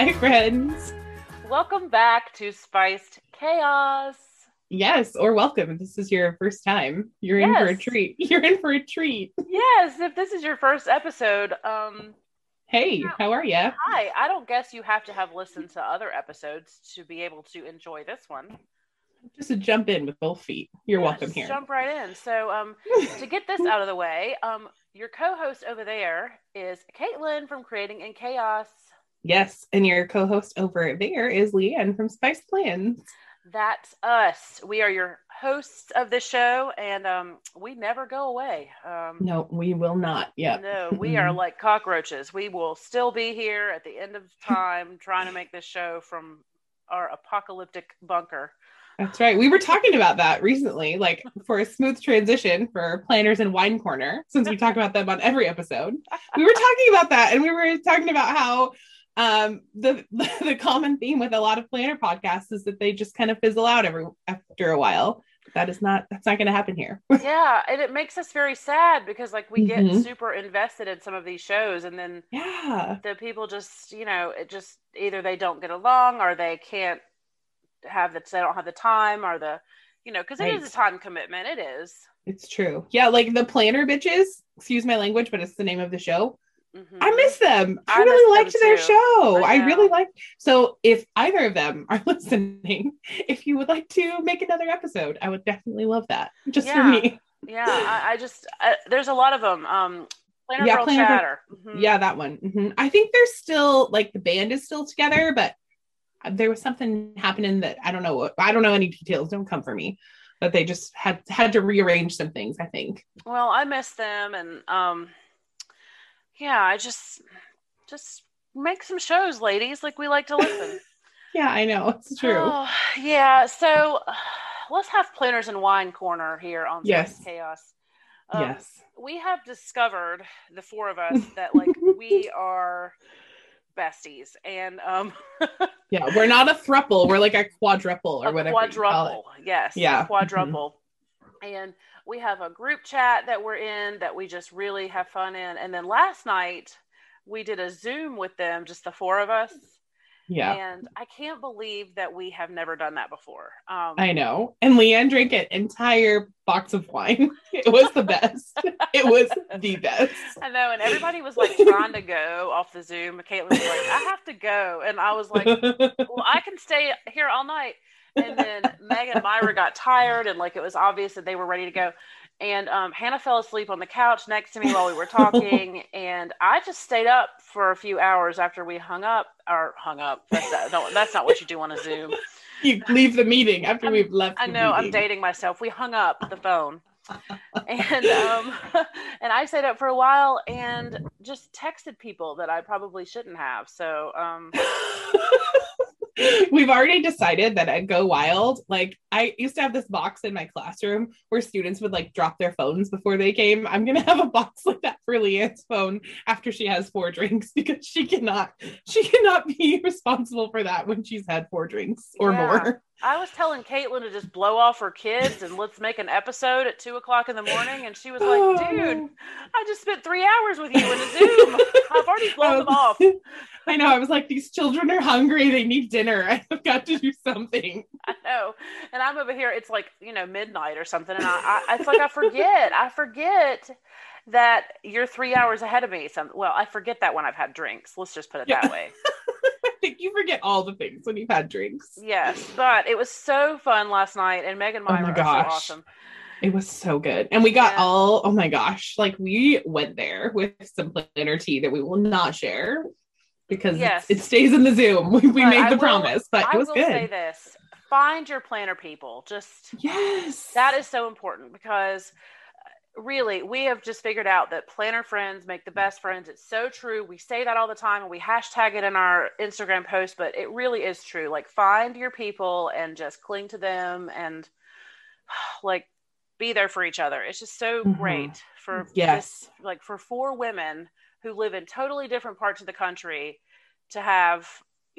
Hi, friends. Welcome back to Spiced Chaos. Yes, or welcome. If this is your first time, you're in for a treat. You're in for a treat. Yes, if this is your first episode, um, Hey, how are you? hi. I don't guess you have to have listened to other episodes to be able to enjoy this one. Just to jump in with both feet. You're Yeah, welcome just here. Jump right in. So, um, to get this out of the way, um, your co-host over there is Caitlin from Creating in Chaos. Yes, and your co-host over there is Leanne from Spice Plans. That's us. We are your hosts of the show, and um, we never go away. Um, No, we will not. Yep. No, we are like cockroaches. We will still be here at the end of time trying to make this show from our apocalyptic bunker. That's right. We were talking about that recently, like for a smooth transition for planners and wine corner, since we talk about them on every episode. We were talking about that, and we were talking about how um the the common theme with a lot of planner podcasts is that they just kind of fizzle out every after a while. That is not that's not going to happen here. yeah, and it makes us very sad because like we get Mhm. super invested in some of these shows and then yeah. the people just, you know, it just either they don't get along or they can't have the they don't have the time or the you know, because it is Right. a time commitment. It is. It's true. Yeah, like the planner bitches, excuse my language, but it's the name of the show. Mhm. I miss them. I, I really liked their too. show. I I, really liked. So if either of them are listening, if you would like to make another episode, I would definitely love that. Just for me. Yeah, I, I just I, there's a lot of them. Um, Planner Yeah, Girl Planner Girl- Chatter. Mhm. Yeah, that one. Mhm. I think they're still like the band is still together, but there was something happening that I don't know. I don't know any details. Don't come for me. But they just had had to rearrange some things. I think. Well, I miss them, and um, yeah, I just just make some shows, ladies. Like we like to listen. Yeah, I know it's true. Oh, yeah. So let's have planners and wine corner here on Yes. Chaos. Um, yes. we have discovered the four of us that like we are besties, and um, Yeah, we're not a thruple. We're like a quadruple or a whatever. you call it. quadruple. Yes. Yeah. Mm-hmm. Quadruple. And we have a group chat that we're in that we just really have fun in. And then last night we did a Zoom with them, just the four of us. Yeah. And I can't believe that we have never done that before. Um, I know. And Leanne drank an entire box of wine. It was the best. it was the best. I know, and everybody was like trying to go off the Zoom. Caitlin was like, "I have to go," and I was like, "Well, I can stay here all night." And then Meg and Myra got tired, and like it was obvious that they were ready to go. And um, Hannah fell asleep on the couch next to me while we were talking, and I just stayed up for a few hours after we hung up or hung up. That's not, no, that's not what you do on a Zoom. you leave the meeting after I'm- we've left. I know I'm dating myself. We hung up the phone. and um and I stayed up for a while and just texted people that I probably shouldn't have. So um We've already decided that at Go Wild, like I used to have this box in my classroom where students would like drop their phones before they came. I'm gonna have a box like that for Leanne's phone after she has four drinks because she cannot she cannot be responsible for that when she's had four drinks or Yeah. more. I was telling Caitlin to just blow off her kids and let's make an episode at two o'clock in the morning. And she was like, Oh. dude, I just spent three hours with you in a Zoom. I've already blown them off. I know. I was like, these children are hungry. They need dinner. I've got to do something. I know. And I'm over here, it's like, you know, midnight or something. And I, I it's like I forget. I forget that you're three hours ahead of me. Some well, I forget that when I've had drinks. Let's just put it Yeah. that way. Think you forget all the things when you've had drinks. Yes. But it was so fun last night and Megan Oh my Myra gosh. so awesome. It was so good. And we got Yeah. all, oh my gosh, like we went there with some planner tea that we will not share because Yes. it stays in the Zoom. We, we made I the will- promise, but I it was will good. say this. Find your planner people. Just Yes. that is so important because really we have just figured out that planner friends make the best friends it's so true we say that all the time and we hashtag it in our instagram post but it really is true like find your people and just cling to them and like be there for each other it's just so Mhm. great for Yes. this, like for four women who live in totally different parts of the country to have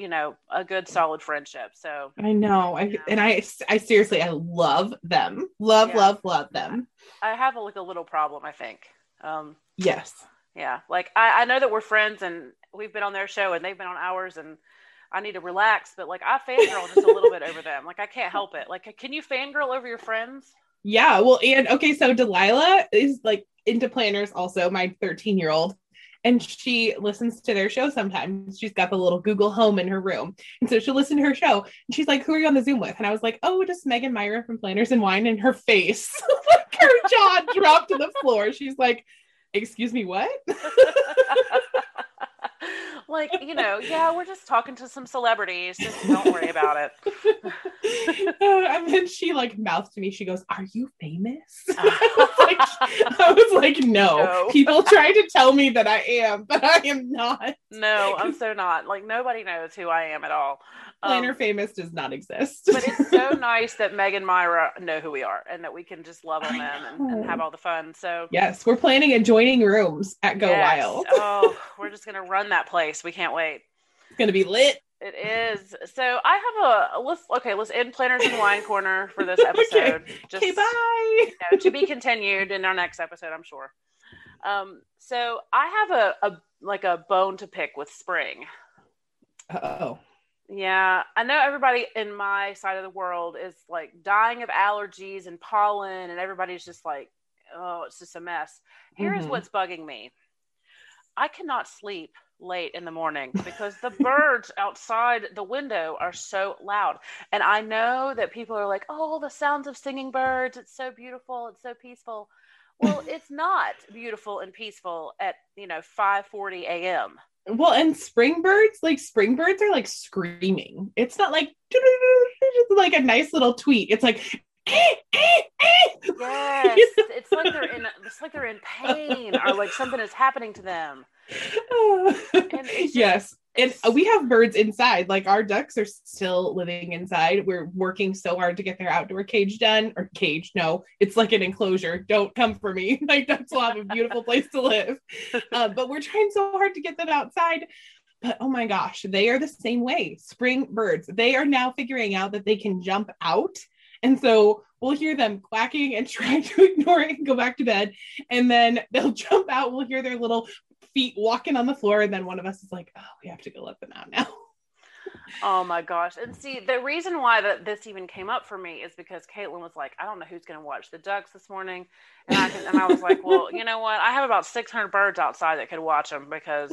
you know a good solid friendship so I know. I and I I seriously I love them. Love, Yeah. love, love them. i have like a little problem i think um Yes. Yeah, like I, I know that we're friends and we've been on their show and they've been on ours and I need to relax, but like I fangirl just a little bit over them. Like I can't help it. Like, can you fangirl over your friends? Yeah. Well, and okay, so Delilah is like into planners also, my 13 year old. And she listens to their show sometimes. She's got the little Google Home in her room. And so she'll listen to her show. And she's like, Who are you on the Zoom with? And I was like, Oh, just Megan Myra from Planners and Wine. And her face, like her jaw dropped to the floor. She's like, Excuse me, what? like, you know, yeah, we're just talking to some celebrities. Just don't worry about it. Uh, and then she like mouthed to me, she goes, Are you famous? I was like, no. No. People try to tell me that I am, but I am not. no, I'm so not. Like nobody knows who I am at all. Um, Planner famous does not exist. but it's so nice that Meg and Myra know who we are and that we can just love on them and, and have all the fun. So yes, we're planning adjoining rooms at Go yes. Wild. oh, we're just gonna run that place. We can't wait. It's gonna be lit. It is. So I have a let's okay, let's end planners and wine corner for this episode. Just okay, bye. you know, to be continued in our next episode, I'm sure. Um, so I have a, a like a bone to pick with spring. Oh, Yeah, I know everybody in my side of the world is like dying of allergies and pollen, and everybody's just like, oh, it's just a mess. Here's Mhm. what's bugging me I cannot sleep late in the morning because the birds outside the window are so loud. And I know that people are like, oh, the sounds of singing birds, it's so beautiful, it's so peaceful. Well, it's not beautiful and peaceful at, you know, 5:40 a.m. well, and spring birds, like spring birds, are like screaming. It's not like like a nice little tweet. It's like. "Eh, eh, eh." Yes, it's like they're in it's like they're in pain or like something is happening to them. just- yes. And we have birds inside. Like our ducks are still living inside. We're working so hard to get their outdoor cage done. Or cage, no, it's like an enclosure. Don't come for me. My ducks will have a beautiful place to live. Uh, but we're trying so hard to get them outside. But oh my gosh, they are the same way. Spring birds. They are now figuring out that they can jump out. And so we'll hear them quacking and trying to ignore it and go back to bed. And then they'll jump out. We'll hear their little feet walking on the floor. And then one of us is like, oh, we have to go let them out now. Oh my gosh. And see, the reason why that this even came up for me is because Caitlin was like, I don't know who's going to watch the ducks this morning. And I, can, and I was like, well, you know what? I have about 600 birds outside that could watch them because,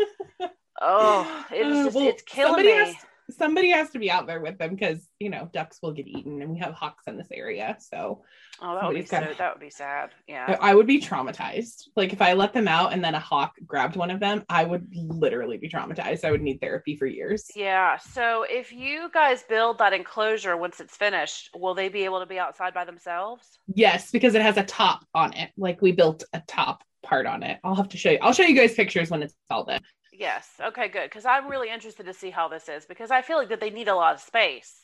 oh, it's Uh, well, it's killing somebody me. has- Somebody has to be out there with them because, you know, ducks will get eaten and we have hawks in this area. So oh, that would be so, that would be sad. Yeah. I would be traumatized. Like if I let them out and then a hawk grabbed one of them, I would literally be traumatized. I would need therapy for years. Yeah. So if you guys build that enclosure once it's finished, will they be able to be outside by themselves? Yes, because it has a top on it. Like we built a top part on it. I'll have to show you. I'll show you guys pictures when it's all done. Yes. Okay, good. Because I'm really interested to see how this is because I feel like that they need a lot of space.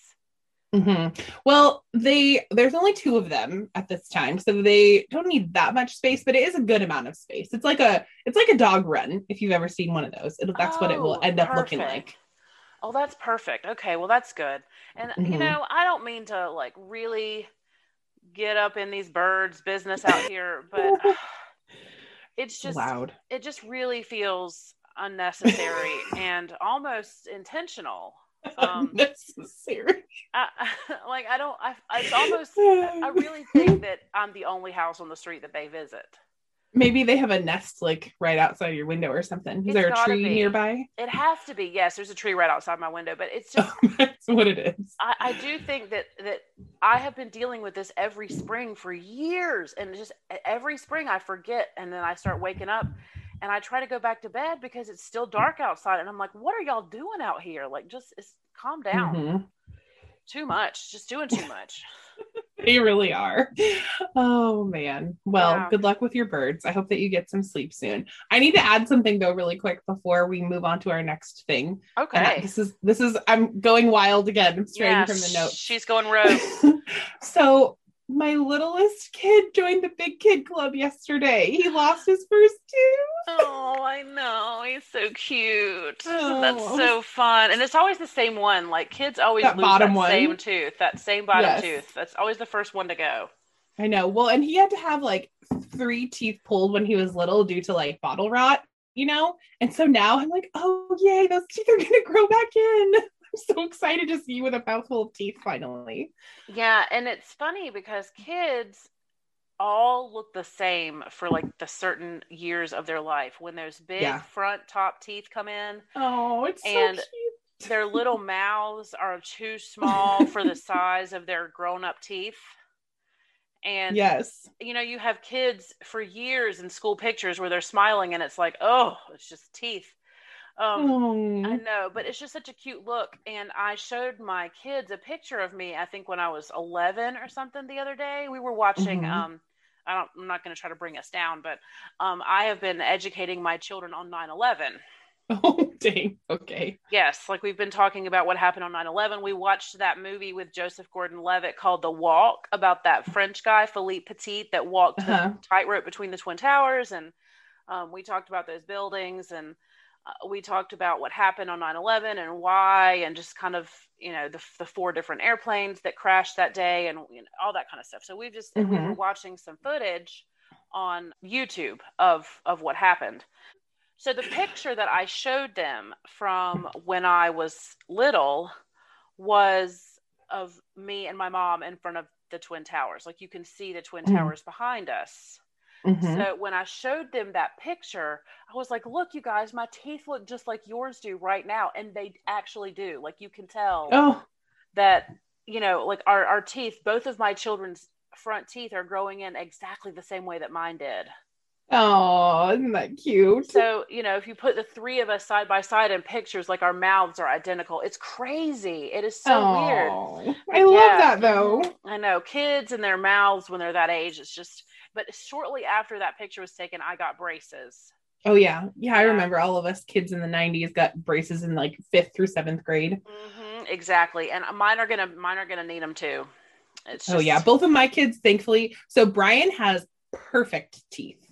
hmm Well, they there's only two of them at this time, so they don't need that much space, but it is a good amount of space. It's like a it's like a dog run if you've ever seen one of those. It'll, that's what it will Oh, end up looking like. Oh, that's perfect. Okay, well that's good. And you Mhm. know, I don't mean to like really get up in these birds business out here, but it's just Loud. it just really feels unnecessary and almost intentional. Um, Unnecessary. I, like I don't. I, it's almost. I really think that I'm the only house on the street that they visit. Maybe they have a nest like right outside your window or something. Is It's there a tree be. nearby? It has to be. Yes, there's a tree right outside my window, but it's just. That's what it is. I, I do think that that I have been dealing with this every spring for years, and just every spring I forget, and then I start waking up, and I try to go back to bed because it's still dark outside, and I'm like, "What are y'all doing out here? Like, just it's, calm down. Mhm. Too much, just doing too much." They really are. Oh man. Well, Yeah. good luck with your birds. I hope that you get some sleep soon. I need to add something though really quick before we move on to our next thing. And Okay. This is this is I'm going wild again. I'm straying Yeah, from the notes. She's going rogue. so my littlest kid joined the big kid club yesterday. He lost his first tooth. oh, I know. He's so cute. Oh. That's so fun. And it's always the same one. Like kids always That lose bottom that one? same tooth, that same bottom Yes. tooth. That's always the first one to go. I know. Well, and he had to have like three teeth pulled when he was little due to like bottle rot, you know? And so now I'm like, oh, yay, those teeth are going to grow back in. So excited to see you with a mouthful of teeth finally. Yeah, and it's funny because kids all look the same for like the certain years of their life. When those big Yeah. front top teeth come in, Oh, it's And so cute. their little mouths are too small for the size of their grown-up teeth. And Yes. you know, you have kids for years in school pictures where they're smiling and it's like, oh, it's just teeth. Um. I know, but it's just such a cute look. And I showed my kids a picture of me, I think when I was 11 or something the other day. We were watching, Mhm. um, I don't, I'm not going to try to bring us down, but um, I have been educating my children on 9 11. Oh, dang. Okay. Yes, like we've been talking about what happened on 9 11. We watched that movie with Joseph Gordon Levitt called The Walk about that French guy, Philippe Petit, that walked Uh-huh. the tightrope between the Twin Towers. And um, we talked about those buildings and uh, we talked about what happened on 9 11 and why, and just kind of, you know, the, the four different airplanes that crashed that day and you know, all that kind of stuff. So we've just, and we were Mhm. watching some footage on YouTube of, of what happened. So the picture that I showed them from when I was little was of me and my mom in front of the twin towers. Like you can see the twin Mhm. towers behind us. Mhm. So when I showed them that picture, I was like, "Look, you guys, my teeth look just like yours do right now," and they actually do. Like you can tell Oh, that you know, like our our teeth, both of my children's front teeth are growing in exactly the same way that mine did. Oh, isn't that cute? So, you know, if you put the three of us side by side in pictures, like our mouths are identical. It's crazy. It is so weird. Oh, I love Yeah. that though. I know kids and their mouths when they're that age, it's just, but shortly after that picture was taken, I got braces. Oh yeah, yeah. I Yeah. remember all of us kids in the '90s got braces in like fifth through seventh grade. hmm exactly. And mine are going to, mine are going to need them too. It's Oh yeah, both of my kids, thankfully. So Brian has perfect teeth.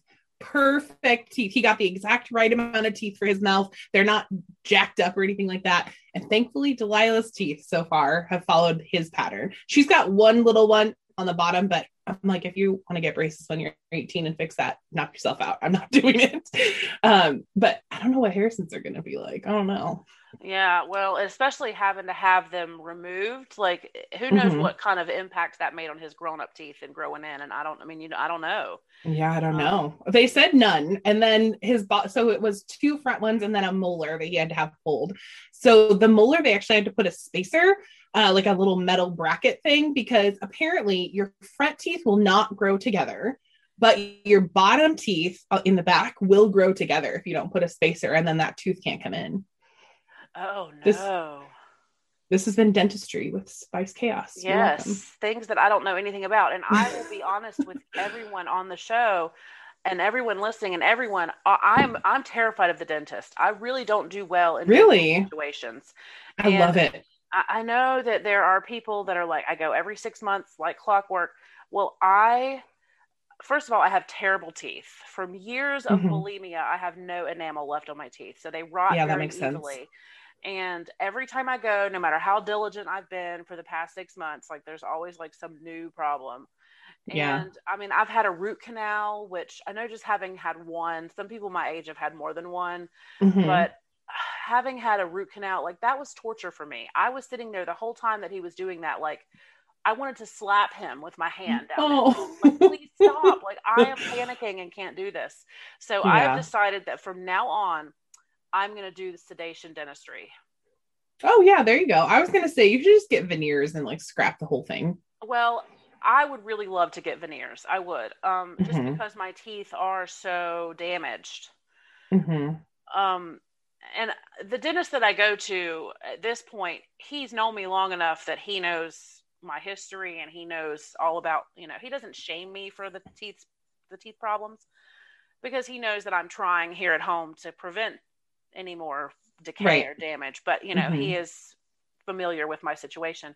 Perfect teeth. He got the exact right amount of teeth for his mouth. They're not jacked up or anything like that. And thankfully, Delilah's teeth so far have followed his pattern. She's got one little one on the bottom, but I'm like, if you want to get braces when you're 18 and fix that, knock yourself out. I'm not doing it. Um, but I don't know what Harrison's are going to be like. I don't know. Yeah, well, especially having to have them removed, like who knows Mhm. what kind of impact that made on his grown-up teeth and growing in. And I don't, I mean, you know, I don't know. Yeah, I don't Um, know. They said none. And then his bo- so it was two front ones and then a molar that he had to have pulled. So the molar, they actually had to put a spacer, uh, like a little metal bracket thing, because apparently your front teeth will not grow together, but your bottom teeth uh, in the back will grow together if you don't put a spacer, and then that tooth can't come in. Oh no. This- This has been dentistry with Spice Chaos. Yes, things that I don't know anything about. And I will be honest with everyone on the show and everyone listening and everyone I'm I'm terrified of the dentist. I really don't do well in Really? situations. I And- love it. I, I know that there are people that are like, I go every six months like clockwork. Well, I first of all, I have terrible teeth. From years of Mhm. bulimia, I have no enamel left on my teeth. So they rot Yeah, that very makes sense. easily. And every time I go, no matter how diligent I've been for the past six months, like there's always like some new problem. And Yeah. I mean, I've had a root canal, which I know just having had one, some people my age have had more than one, Mhm. but having had a root canal, like that was torture for me. I was sitting there the whole time that he was doing that, like I wanted to slap him with my hand oh, Like, please stop. Like, I am panicking and can't do this. So Yeah. I've decided that from now on, I'm going to do the sedation dentistry. oh yeah, there you go. I was gonna say you should just get veneers and like scrap the whole thing. Well, I would really love to get veneers. I would, um, just Mhm. because my teeth are so damaged. Mhm. Um, and the dentist that I go to at this point, he's known me long enough that he knows my history and he knows all about, you know, he doesn't shame me for the teeth, the teeth problems because he knows that I'm trying here at home to prevent any more decay Right. or damage. But, you know, he mm-hmm. is familiar with my situation.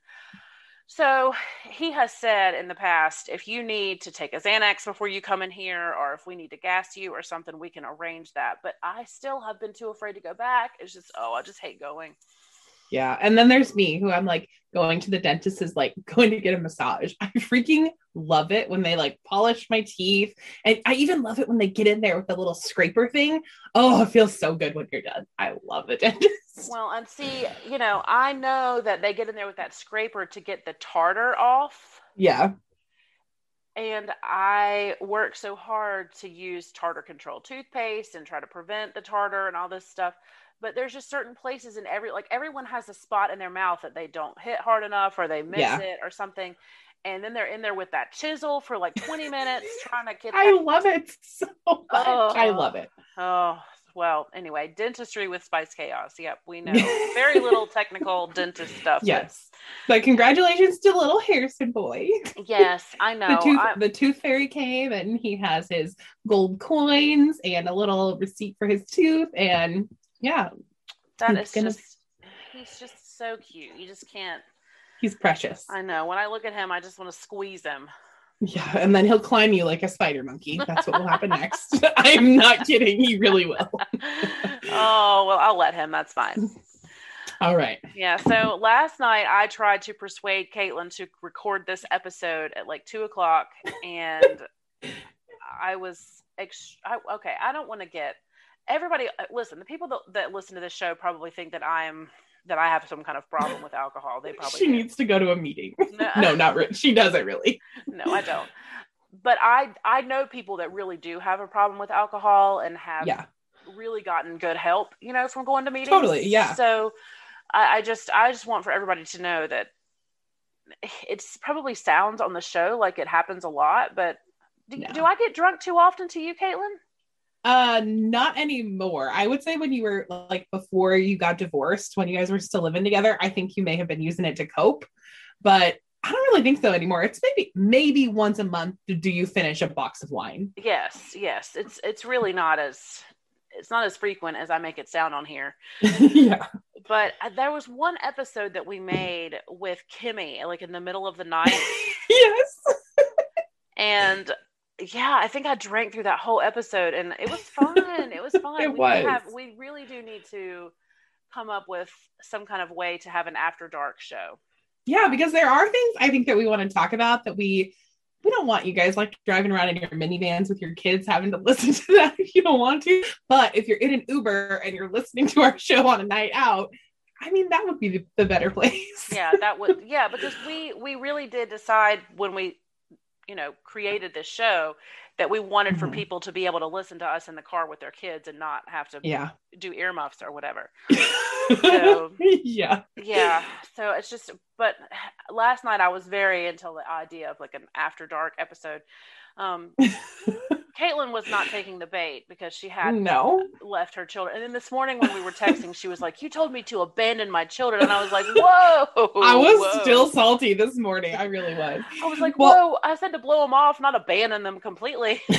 So he has said in the past, if you need to take a Xanax before you come in here, or if we need to gas you or something, we can arrange that. But I still have been too afraid to go back. It's just, oh, I just hate going. Yeah. And then there's me who I'm like going to the dentist is like going to get a massage. I freaking love it when they like polish my teeth. And I even love it when they get in there with the little scraper thing. Oh, it feels so good when you're done. I love the dentist. Well, and see, you know, I know that they get in there with that scraper to get the tartar off. Yeah. And I work so hard to use tartar control toothpaste and try to prevent the tartar and all this stuff. But there's just certain places in every, like everyone has a spot in their mouth that they don't hit hard enough or they miss Yeah. it or something. And then they're in there with that chisel for like 20 minutes trying to get I love it so much. I love oh. it. Oh, well, anyway, dentistry with Spice Chaos. Yep, we know very little technical dentist stuff. Yes. But congratulations to little Harrison boy. Yes, I know. the tooth the tooth fairy came and he has his gold coins and a little receipt for his tooth and yeah that he's is gonna- just, he's just so cute. You just can't. he's precious I know. When I look at him, I just want to squeeze him. yeah and then he'll climb you like a spider monkey that's what will happen next i'm not kidding he really will oh, well, I'll let him. That's fine. all right Yeah. So last night I tried to persuade Caitlin to record this episode at like two o'clock, and I was ex- I, okay. I don't want to get everybody. uh, Listen, the people that, that listen to this show probably think that I'm that I have some kind of problem with alcohol. They probably she do. needs to go to a meeting No. no not really she doesn't really no, I don't. But I I know people that really do have a problem with alcohol and have yeah really gotten good help, you know, from going to meetings. Totally, yeah. So I, I just I just want for everybody to know that it's probably sounds on the show like it happens a lot, but do, No. do I get drunk too often to you, Caitlin? Uh not anymore. I would say when you were like before you got divorced when you guys were still living together i think you may have been using it to cope but i don't really think so anymore. It's maybe maybe once a month do you finish a box of wine. Yes, yes. It's it's really not as it's not as frequent as I make it sound on here. yeah. But uh, there was one episode that we made with Kimmy, like in the middle of the night, yes. And yeah, I think I drank through that whole episode, and it was fun. it was fun. It we was. Have, we really do need to come up with some kind of way to have an after dark show. yeah because there are things i think that we want to talk about that we we don't want you guys like driving around in your minivans with your kids having to listen to that if you don't want to but if you're in an uber and you're listening to our show on a night out i mean that would be the, the better place Yeah, that would yeah, because we we really did decide when we you know created this show that we wanted for Mhm. people to be able to listen to us in the car with their kids and not have to yeah do earmuffs or whatever. So- yeah yeah so it's just but last night i was very into the idea of like an after dark episode um caitlin was not taking the bait because she had no. left her children. And then this morning when we were texting she was like you told me to abandon my children. And i was like whoa i was whoa." still salty this morning. I really was. I was like Well- whoa i said to blow them off not abandon them completely.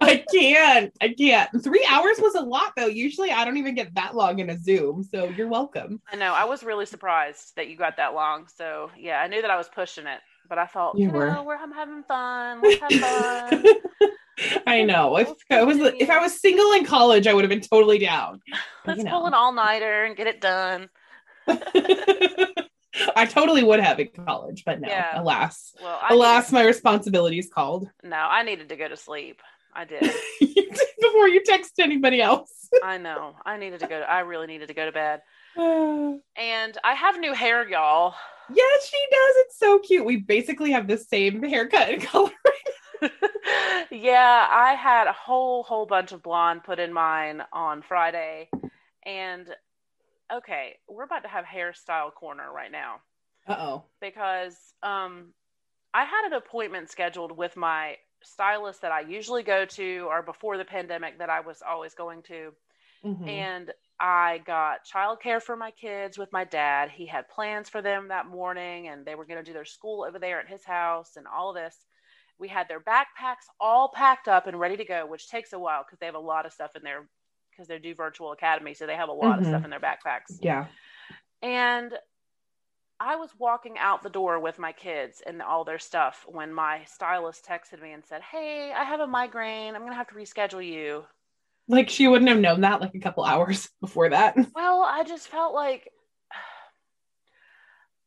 I can't. I can't. Three hours was a lot though. Usually i don't even get that long in a zoom so you're welcome. I know. I was really surprised that you got that long so yeah i knew that i was pushing it but i thought You you, were. know we're I'm having fun let's have fun I know. If I was if I was single in college, I would have been totally down. Let's you know. pull an all nighter and get it done. I totally would have in college, but no, yeah. alas. Well, I alas, my responsibilities called. No, I needed to go to sleep. I did. Before you text anybody else. I know. I needed to go. To, I really needed to go to bed. and I have new hair, y'all. Yes, she does. It's so cute. We basically have the same haircut and color. yeah, I had a whole whole bunch of blonde put in mine on Friday, and okay, we're about to have hairstyle corner right now. Uh oh. Because um, I had an appointment scheduled with my stylist that I usually go to, or before the pandemic that I was always going to, mm-hmm. and I got childcare for my kids with my dad. He had plans for them that morning, and they were going to do their school over there at his house, and all of this. We had their backpacks all packed up and ready to go, which takes a while because they have a lot of stuff in there because they do virtual academy, so they have a lot mm-hmm. of stuff mm-hmm. in their backpacks. Yeah. And I was walking out the door with my kids and all their stuff when my stylist texted me and said, "Hey, I have a migraine. I'm going to have to reschedule you." Like she wouldn't have known that like a couple hours before that. Well, I just felt like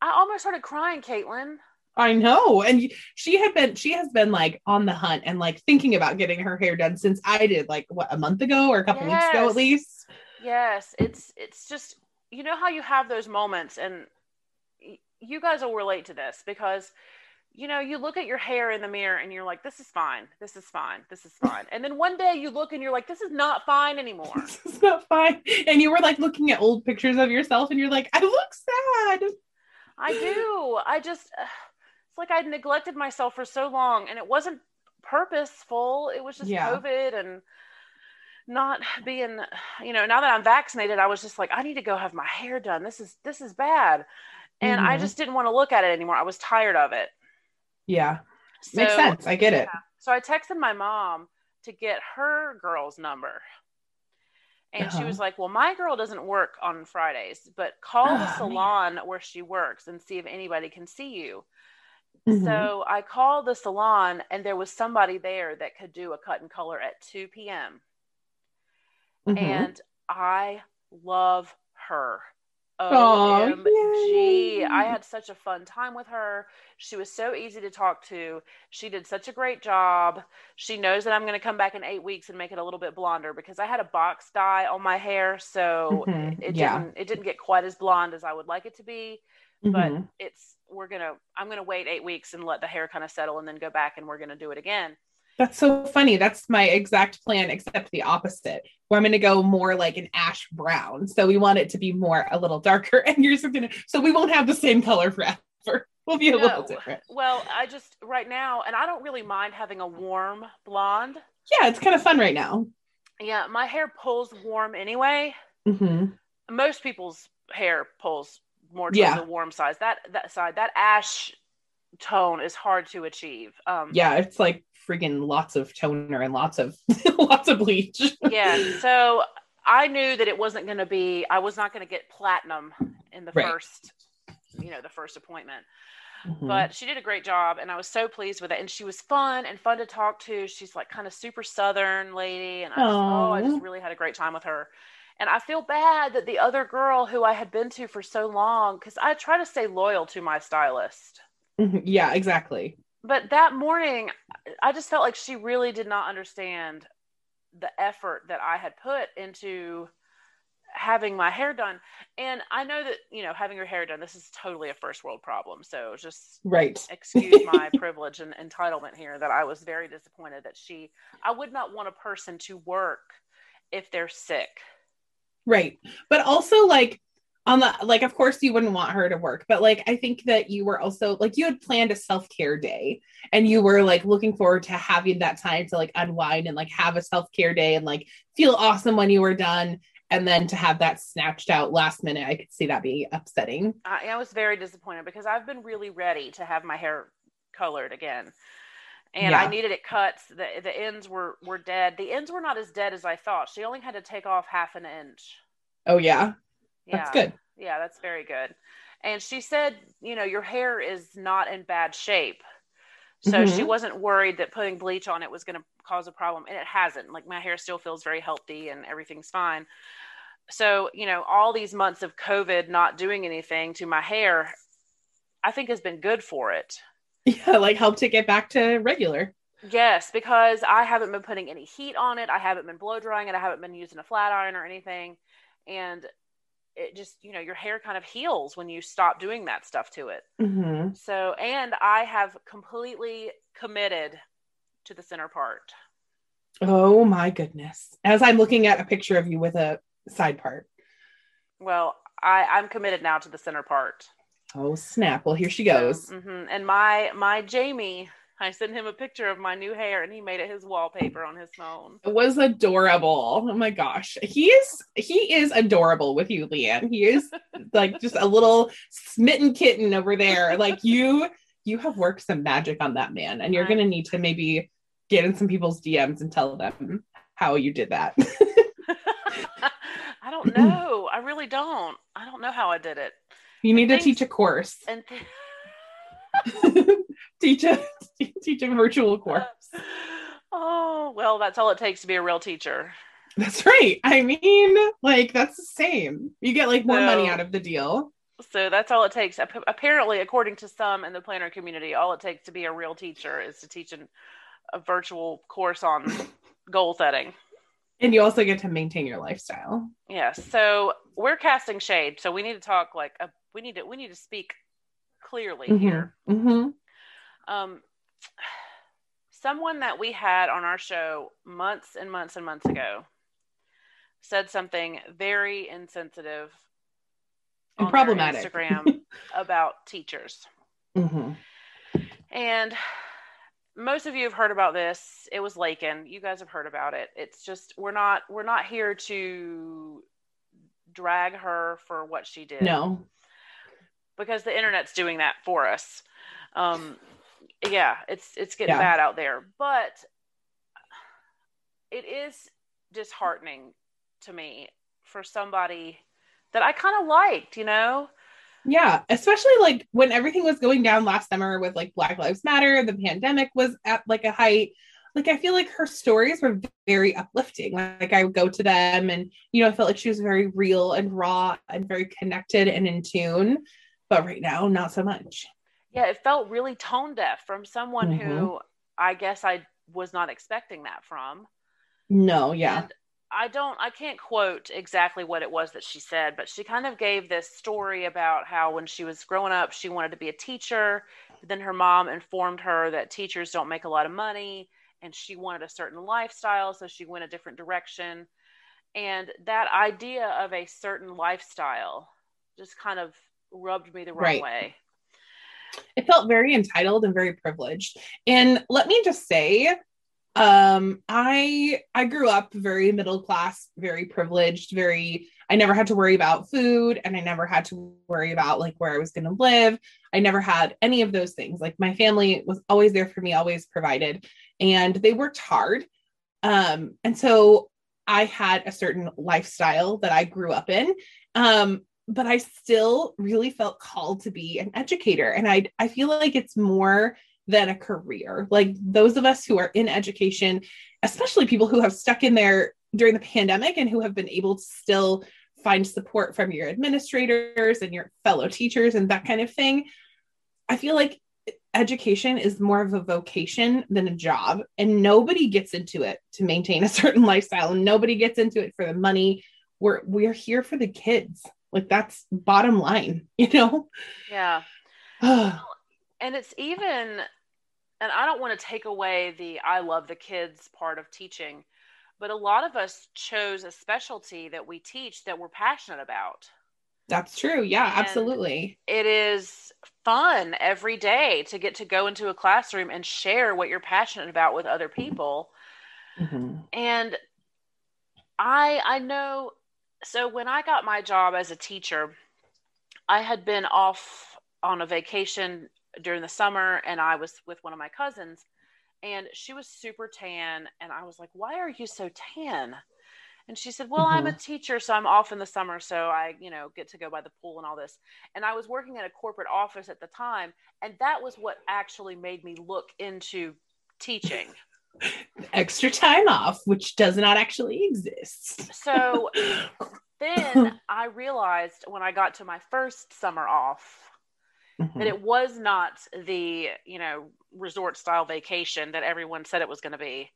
I almost started crying, Caitlin. I know. And she had been, she has been like on the hunt and like thinking about getting her hair done since I did like what a month ago or a couple yes. weeks ago at least. Yes. It's, it's just, you know how you have those moments and you guys will relate to this because, you know, you look at your hair in the mirror and you're like, this is fine. This is fine. This is fine. And then one day you look and you're like, this is not fine anymore. this is not fine. And you were like looking at old pictures of yourself and you're like, I look sad. I do. I just, it's like I'd neglected myself for so long and it wasn't purposeful. It was just yeah. COVID and not being, you know, now that I'm vaccinated, I was just like, I need to go have my hair done. This is, this is bad. And mm-hmm. I just didn't want to look at it anymore. I was tired of it. Yeah. So, Makes sense. I get it. Yeah. So I texted my mom to get her girl's number. And uh-huh. she was like, Well, my girl doesn't work on Fridays, but call oh, the salon man. where she works and see if anybody can see you. Mm-hmm. So I called the salon and there was somebody there that could do a cut and color at 2 p.m. Mm-hmm. And I love her. OMG. I had such a fun time with her. She was so easy to talk to. She did such a great job. She knows that I'm going to come back in eight weeks and make it a little bit blonder because I had a box dye on my hair. So mm-hmm. it, yeah. didn't, it didn't get quite as blonde as I would like it to be. Mm-hmm. But it's, we're going to, I'm going to wait eight weeks and let the hair kind of settle and then go back and we're going to do it again. That's so funny. That's my exact plan, except the opposite, where I'm going to go more like an ash brown. So we want it to be more a little darker, and yours are going to, so we won't have the same color forever. We'll be a no. little different. Well, I just right now, and I don't really mind having a warm blonde. Yeah, it's kind of fun right now. Yeah, my hair pulls warm anyway. Mm-hmm. Most people's hair pulls more towards yeah. the warm side. That that side, that ash tone is hard to achieve. Um, yeah, it's like freaking lots of toner and lots of lots of bleach. yeah. So I knew that it wasn't going to be. I was not going to get platinum in the right. first, you know, the first appointment. Mm-hmm. But she did a great job, and I was so pleased with it. And she was fun and fun to talk to. She's like kind of super southern lady, and I just, oh, I just really had a great time with her. And I feel bad that the other girl who I had been to for so long, because I try to stay loyal to my stylist. Yeah, exactly. But that morning i just felt like she really did not understand the effort that i had put into having my hair done. And i know that you know having your hair done this is totally a first world problem. So just right. excuse my privilege and entitlement here that i was very disappointed that she i would not want a person to work if they're sick. Right. But also like on the like of course you wouldn't want her to work but like i think that you were also like you had planned a self-care day and you were like looking forward to having that time to like unwind and like have a self-care day and like feel awesome when you were done and then to have that snatched out last minute i could see that being upsetting I, I was very disappointed because i've been really ready to have my hair colored again and yeah. I needed it cut. The the ends were were dead. The ends were not as dead as I thought. She only had to take off half an inch. Oh yeah. That's yeah. good. Yeah, that's very good. And she said, you know, your hair is not in bad shape. So she Mhm. wasn't worried that putting bleach on it was going to cause a problem. And it hasn't. Like my hair still feels very healthy and everything's fine. So, you know, all these months of COVID not doing anything to my hair, I think has been good for it. Yeah, like helped it get back to regular. Yes, because I haven't been putting any heat on it. I haven't been blow drying it. I haven't been using a flat iron or anything. And it just, you know, your hair kind of heals when you stop doing that stuff to it. Mhm. So, and I have completely committed to the center part. Oh my goodness. As I'm looking at a picture of you with a side part. Well, I, I'm committed now to the center part. Oh snap. Well, here she goes. hmm And my my Jamie, I sent him a picture of my new hair, and he made it his wallpaper on his phone. It was adorable. Oh my gosh. He is he is adorable with you, Leanne. He is like just a little smitten kitten over there. Like you you have worked some magic on that man and you're I- going to need to maybe get in some people's DMs and tell them how you did that. I don't know. I really don't. I don't know how I did it. you need to teach a course. And th- teach a teach a virtual course. oh well, that's all it takes to be a real teacher. That's right. I mean, like that's the same. You get like more money out of the deal. So that's all it takes. Apparently, according to some in the planner community, all it takes to be a real teacher is to teach an, a virtual course on goal setting. And you also get to maintain your lifestyle. Yes. So we're casting shade. So we need to talk like a, we need to we need to speak clearly here. hmm Um, someone that we had on our show months and months and months ago said something very insensitive And on problematic. Instagram about teachers. hmm And most of you have heard about this. It was Lakin. You guys have heard about it. It's just we're not we're not here to drag her for what she did. No. because the internet's doing that for us. Um, yeah, it's it's getting Yeah. bad out there, but it is disheartening to me for somebody that I kind of liked. You know, Yeah, especially like when everything was going down last summer with like Black Lives Matter, the pandemic was at like a height. Like I feel like her stories were very uplifting. Like I would go to them and you know, I felt like she was very real and raw and very connected and in tune. But right now, not so much. Yeah, it felt really tone deaf from someone Mm-hmm. who I guess I was not expecting that from. No, yeah. And I don't, I can't quote exactly what it was that she said, but she kind of gave this story about how when she was growing up, she wanted to be a teacher. But then her mom informed her that teachers don't make a lot of money and she wanted a certain lifestyle. So she went a different direction. And that idea of a certain lifestyle just kind of rubbed me the wrong Right. way. It felt very entitled and very privileged. And let me just say um i i grew up very middle class very privileged very i never had to worry about food and i never had to worry about like where i was going to live. I never had any of those things. Like my family was always there for me always provided and they worked hard. Um and so i had a certain lifestyle that i grew up in. Um but I still really felt called to be an educator. And I I feel like it's more than a career. Like those of us who are in education, especially people who have stuck in there during the pandemic and who have been able to still find support from your administrators and your fellow teachers and that kind of thing. I feel like education is more of a vocation than a job and nobody gets into it to maintain a certain lifestyle and nobody gets into it for the money we're we're here for the kids like that's bottom line you know? Yeah. and it's even and i don't want to take away the i love the kids part of teaching but a lot of us chose a specialty that we teach that we're passionate about. That's true. Yeah And- absolutely. it is fun every day to get to go into a classroom and share what you're passionate about with other people. Mhm. and i i know so when i got my job as a teacher i had been off on a vacation during the summer and i was with one of my cousins and she was super tan and i was like why are you so tan And she said, Well, I'm a mm-hmm. teacher, so I'm off in the summer. So I, you know, get to go by the pool and all this. And I was working at a corporate office at the time. And that was what actually made me look into teaching. Extra time off, which does not actually exist. So then I realized when I got to my first summer off Mhm. that it was not the, you know, resort style vacation that everyone said it was going to be.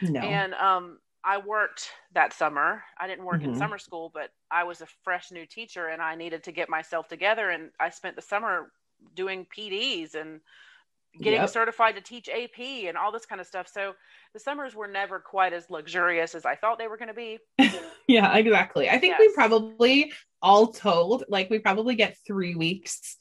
no. And um, I worked that summer. I didn't work in Mhm. summer school, but I was a fresh new teacher and I needed to get myself together. And I spent the summer doing PDs and getting Yep. certified to teach AP and all this kind of stuff. So the summers were never quite as luxurious as I thought they were going to be. yeah, exactly. I think we probably all told, like we probably get three weeks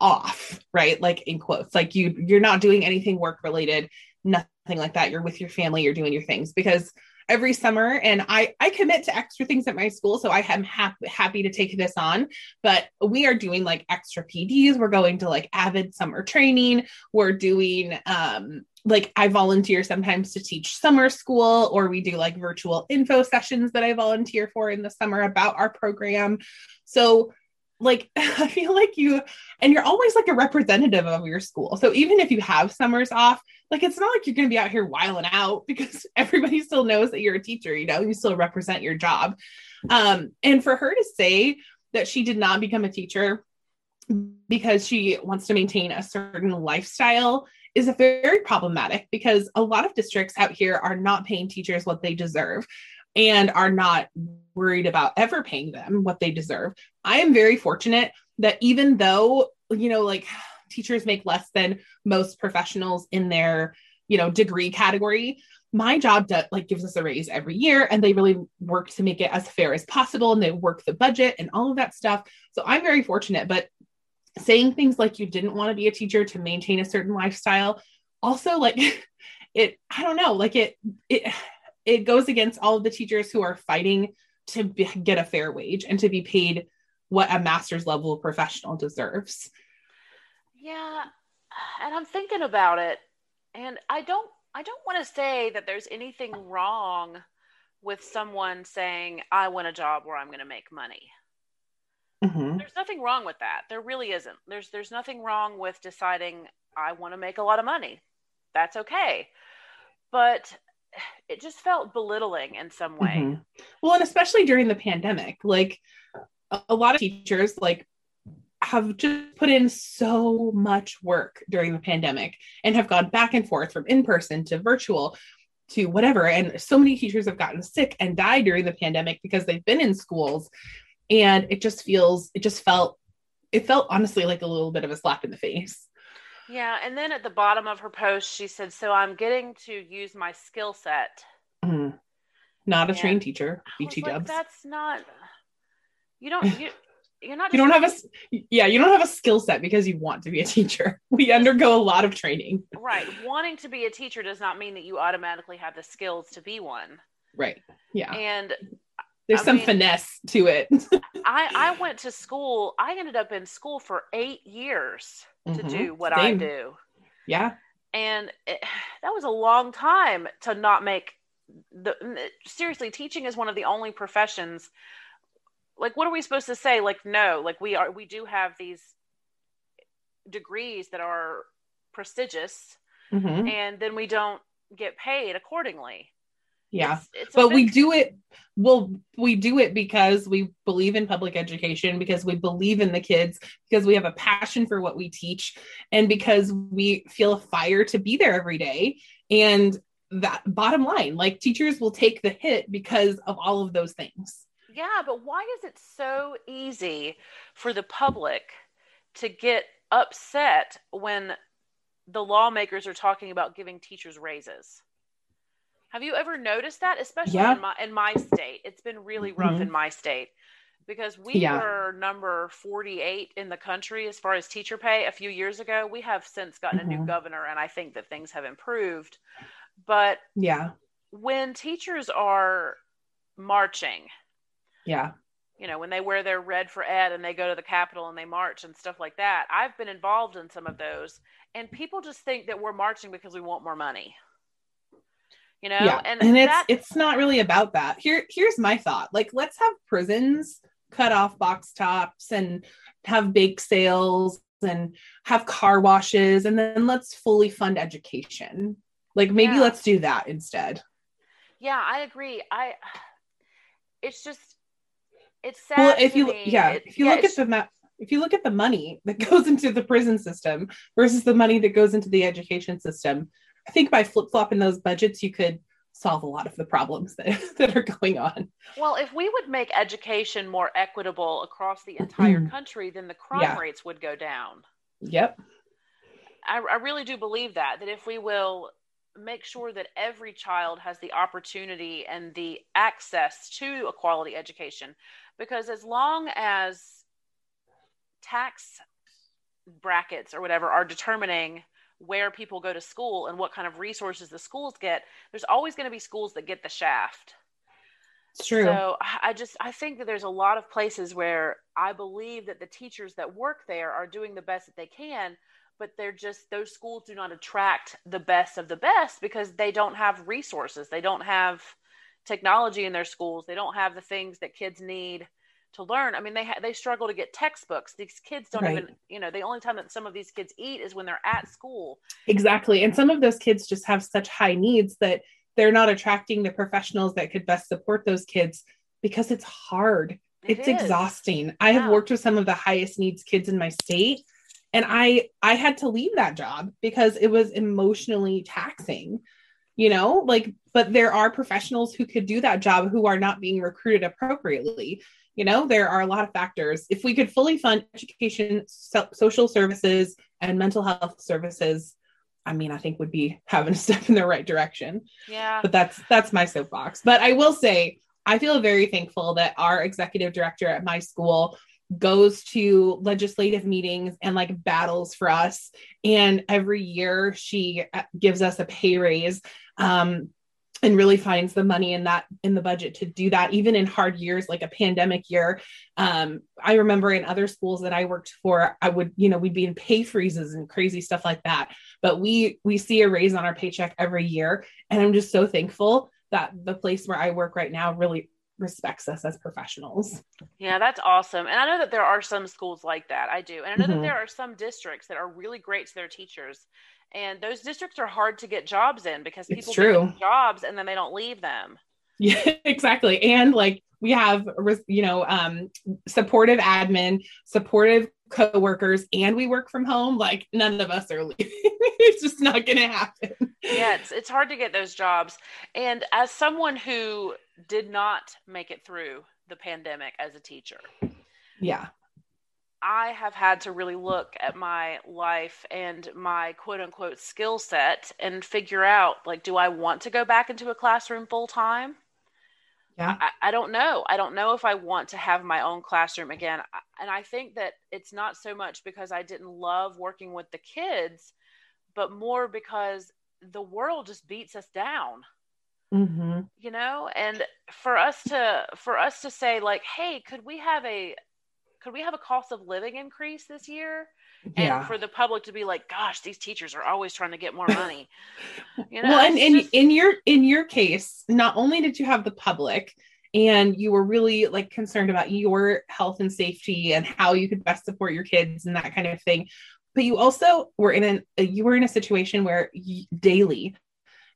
off, right? Like in quotes, like you you're not doing anything work related, nothing like that. You're with your family, you're doing your things because every summer and I I commit to extra things at my school, so I am happy happy to take this on. But we are doing like extra PDs. We're going to like avid summer training. We're doing um like I volunteer sometimes to teach summer school, or we do like virtual info sessions that I volunteer for in the summer about our program. So, like, I feel like you, and you're always like a representative of your school. So, even if you have summers off, like, it's not like you're going to be out here wiling out because everybody still knows that you're a teacher, you know, you still represent your job. Um, and for her to say that she did not become a teacher because she wants to maintain a certain lifestyle is a very problematic because a lot of districts out here are not paying teachers what they deserve and are not worried about ever paying them what they deserve. I am very fortunate that even though, you know, like teachers make less than most professionals in their, you know, degree category, my job does, like gives us a raise every year and they really work to make it as fair as possible and they work the budget and all of that stuff. So I'm very fortunate, but saying things like you didn't want to be a teacher to maintain a certain lifestyle also like it i don't know like it it it goes against all of the teachers who are fighting to be, get a fair wage and to be paid what a master's level professional deserves Yeah, and I'm thinking about it, and I don't I don't want to say that there's anything wrong with someone saying I want a job where I'm going to make money. Mhm. There's nothing wrong with that. There really isn't. There's there's nothing wrong with deciding I want to make a lot of money. That's okay. But it just felt belittling in some way. Mhm. Well, and especially during the pandemic, like a lot of teachers like have just put in so much work during the pandemic and have gone back and forth from in person to virtual to whatever. And so many teachers have gotten sick and died during the pandemic because they've been in schools. And it just feels, it just felt, it felt honestly like a little bit of a slap in the face. Yeah, and then at the bottom of her post she said, "So I'm getting to use my skill set." Mhm. Not a trained teacher, BT like, dubs. That's not you don't you you're not you don't have a, yeah you don't have a skill set because you want to be a teacher we undergo a lot of training right wanting to be a teacher does not mean that you automatically have the skills to be one right yeah and there's I some mean- finesse to it i i went to school i ended up in school for eight years to Mhm. do what i do. Yeah. And it, that was a long time to not make the seriously teaching is one of the only professions like what are we supposed to say? Like no like we are we do have these degrees that are prestigious Mhm. and then we don't get paid accordingly yeah. It's- it's but we do it well we do it because we believe in public education because we believe in the kids because we have a passion for what we teach and because we feel a fire to be there every day. And that bottom line like teachers will take the hit because of all of those things. Yeah but why is it so easy for the public to get upset when the lawmakers are talking about giving teachers raises have you ever noticed that especially Yeah. in my in my state it's been really rough Mhm. in my state because we Yeah. were number 48 in the country as far as teacher pay a few years ago we have since gotten a new Mhm. governor and i think that things have improved but yeah when teachers are marching yeah you know, when they wear their red for ed and they go to the Capitol and they march and stuff like that. I've been involved in some of those, and people just think that we're marching because we want more money. You know, yeah. and, and, it's that, it's not really about that. Here, here's my thought. Like, let's have prisons cut off box tops and have bake sales and have car washes, and then let's fully fund education. Like, maybe Yeah. let's do that instead. yeah, I agree. I, it's just, it's sad. well if you me. yeah It- if you yeah, look at the map if you look at the money that goes into the prison system versus the money that goes into the education system i think by flip-flopping those budgets you could solve a lot of the problems that, that are going on Well, if we would make education more equitable across the entire Mhm. country, then the crime Yeah. rates would go down. yep I, I really do believe that, that if we will make sure that every child has the opportunity and the access to a quality education, because as long as tax brackets or whatever are determining where people go to school and what kind of resources the schools get, there's always going to be schools that get the shaft. it's true So I I just I think that there's a lot of places where I believe that the teachers that work there are doing the best that they can, but they're just those schools do not attract the best of the best because they don't have resources. They don't have technology in their schools. They don't have the things that kids need to learn. I mean, they ha- they struggle to get textbooks. These kids don't Right. even, you know, the only time that some of these kids eat is when they're at school. exactly and some of those kids just have such high needs that they're not attracting the professionals that could best support those kids because it's hard It it's is. exhausting i have worked with some of the highest needs kids in my state and i i had to leave that job because it was emotionally taxing you know like but there are professionals who could do that job who are not being recruited appropriately you know there are a lot of factors. If we could fully fund education so- social services and mental health services i mean i think would be having a step in the right direction. Yeah. but that's that's my soapbox. But i will say i feel very thankful that our executive director at my school goes to legislative meetings and like battles for us. And every year she uh, gives us a pay raise. Um, and really finds the money in that in the budget to do that even in hard years like a pandemic year um, i remember in other schools that i worked for i would you know we'd be in pay freezes and crazy stuff like that but we we see a raise on our paycheck every year and i'm just so thankful that the place where i work right now really respects us as professionals Yeah, that's awesome. And I know that there are some schools like that. I do. And I know Mhm. that there are some districts that are really great to their teachers. And those districts are hard to get jobs in because It's people true. get jobs and then they don't leave them. Yeah, exactly. And like we have, you know, um, supportive admin, supportive coworkers, and we work from home. Like none of us are leaving. it's just not going to happen. Yeah, it's it's hard to get those jobs. And as someone who did not make it through the pandemic as a teacher, Yeah. I have had to really look at my life and my quote unquote skill set and figure out like, do I want to go back into a classroom full time? Yeah. I, I don't know. I don't know if I want to have my own classroom again. And I think that it's not so much because I didn't love working with the kids, but more because the world just beats us down Mm-hmm. you know and for us to for us to say like hey could we have a could we have a cost of living increase this year Yeah. and for the public to be like gosh these teachers are always trying to get more money you know well, and in just- in your in your case, not only did you have the public, and you were really like concerned about your health and safety and how you could best support your kids and that kind of thing, but you also were in an uh, you were in a situation where daily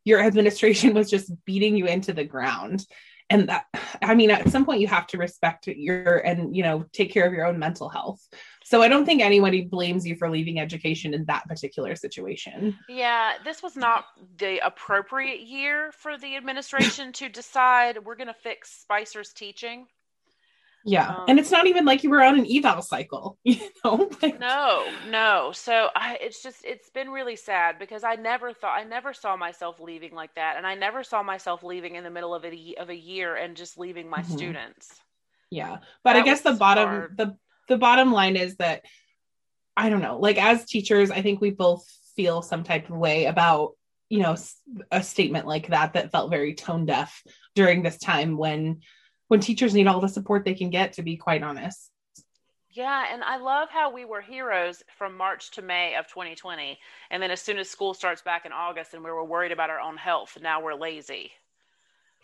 your administration was just beating you into the ground. And that, I mean, at some point you have to respect your and you know take care of your own mental health. So I don't think anybody blames you for leaving education in that particular situation. yeah this was not the appropriate year for the administration to decide we're going to fix spicer's teaching Yeah. Um, and it's not even like you were on an eval cycle, you know? Like, no no so I, it's just it's been really sad because i never thought i never saw myself leaving like that and i never saw myself leaving in the middle of a, of a year and just leaving my Mhm. students Yeah. But I guess the bottom hard. the the bottom line is that I don't know, like as teachers, I think we both feel some type of way about, you know, a statement like that that felt very tone deaf during this time when when teachers need all the support they can get to be quite honest. Yeah, and I love how we were heroes from March to May of 2020. And then as soon as school starts back in August and we were worried about our own health, now we're lazy.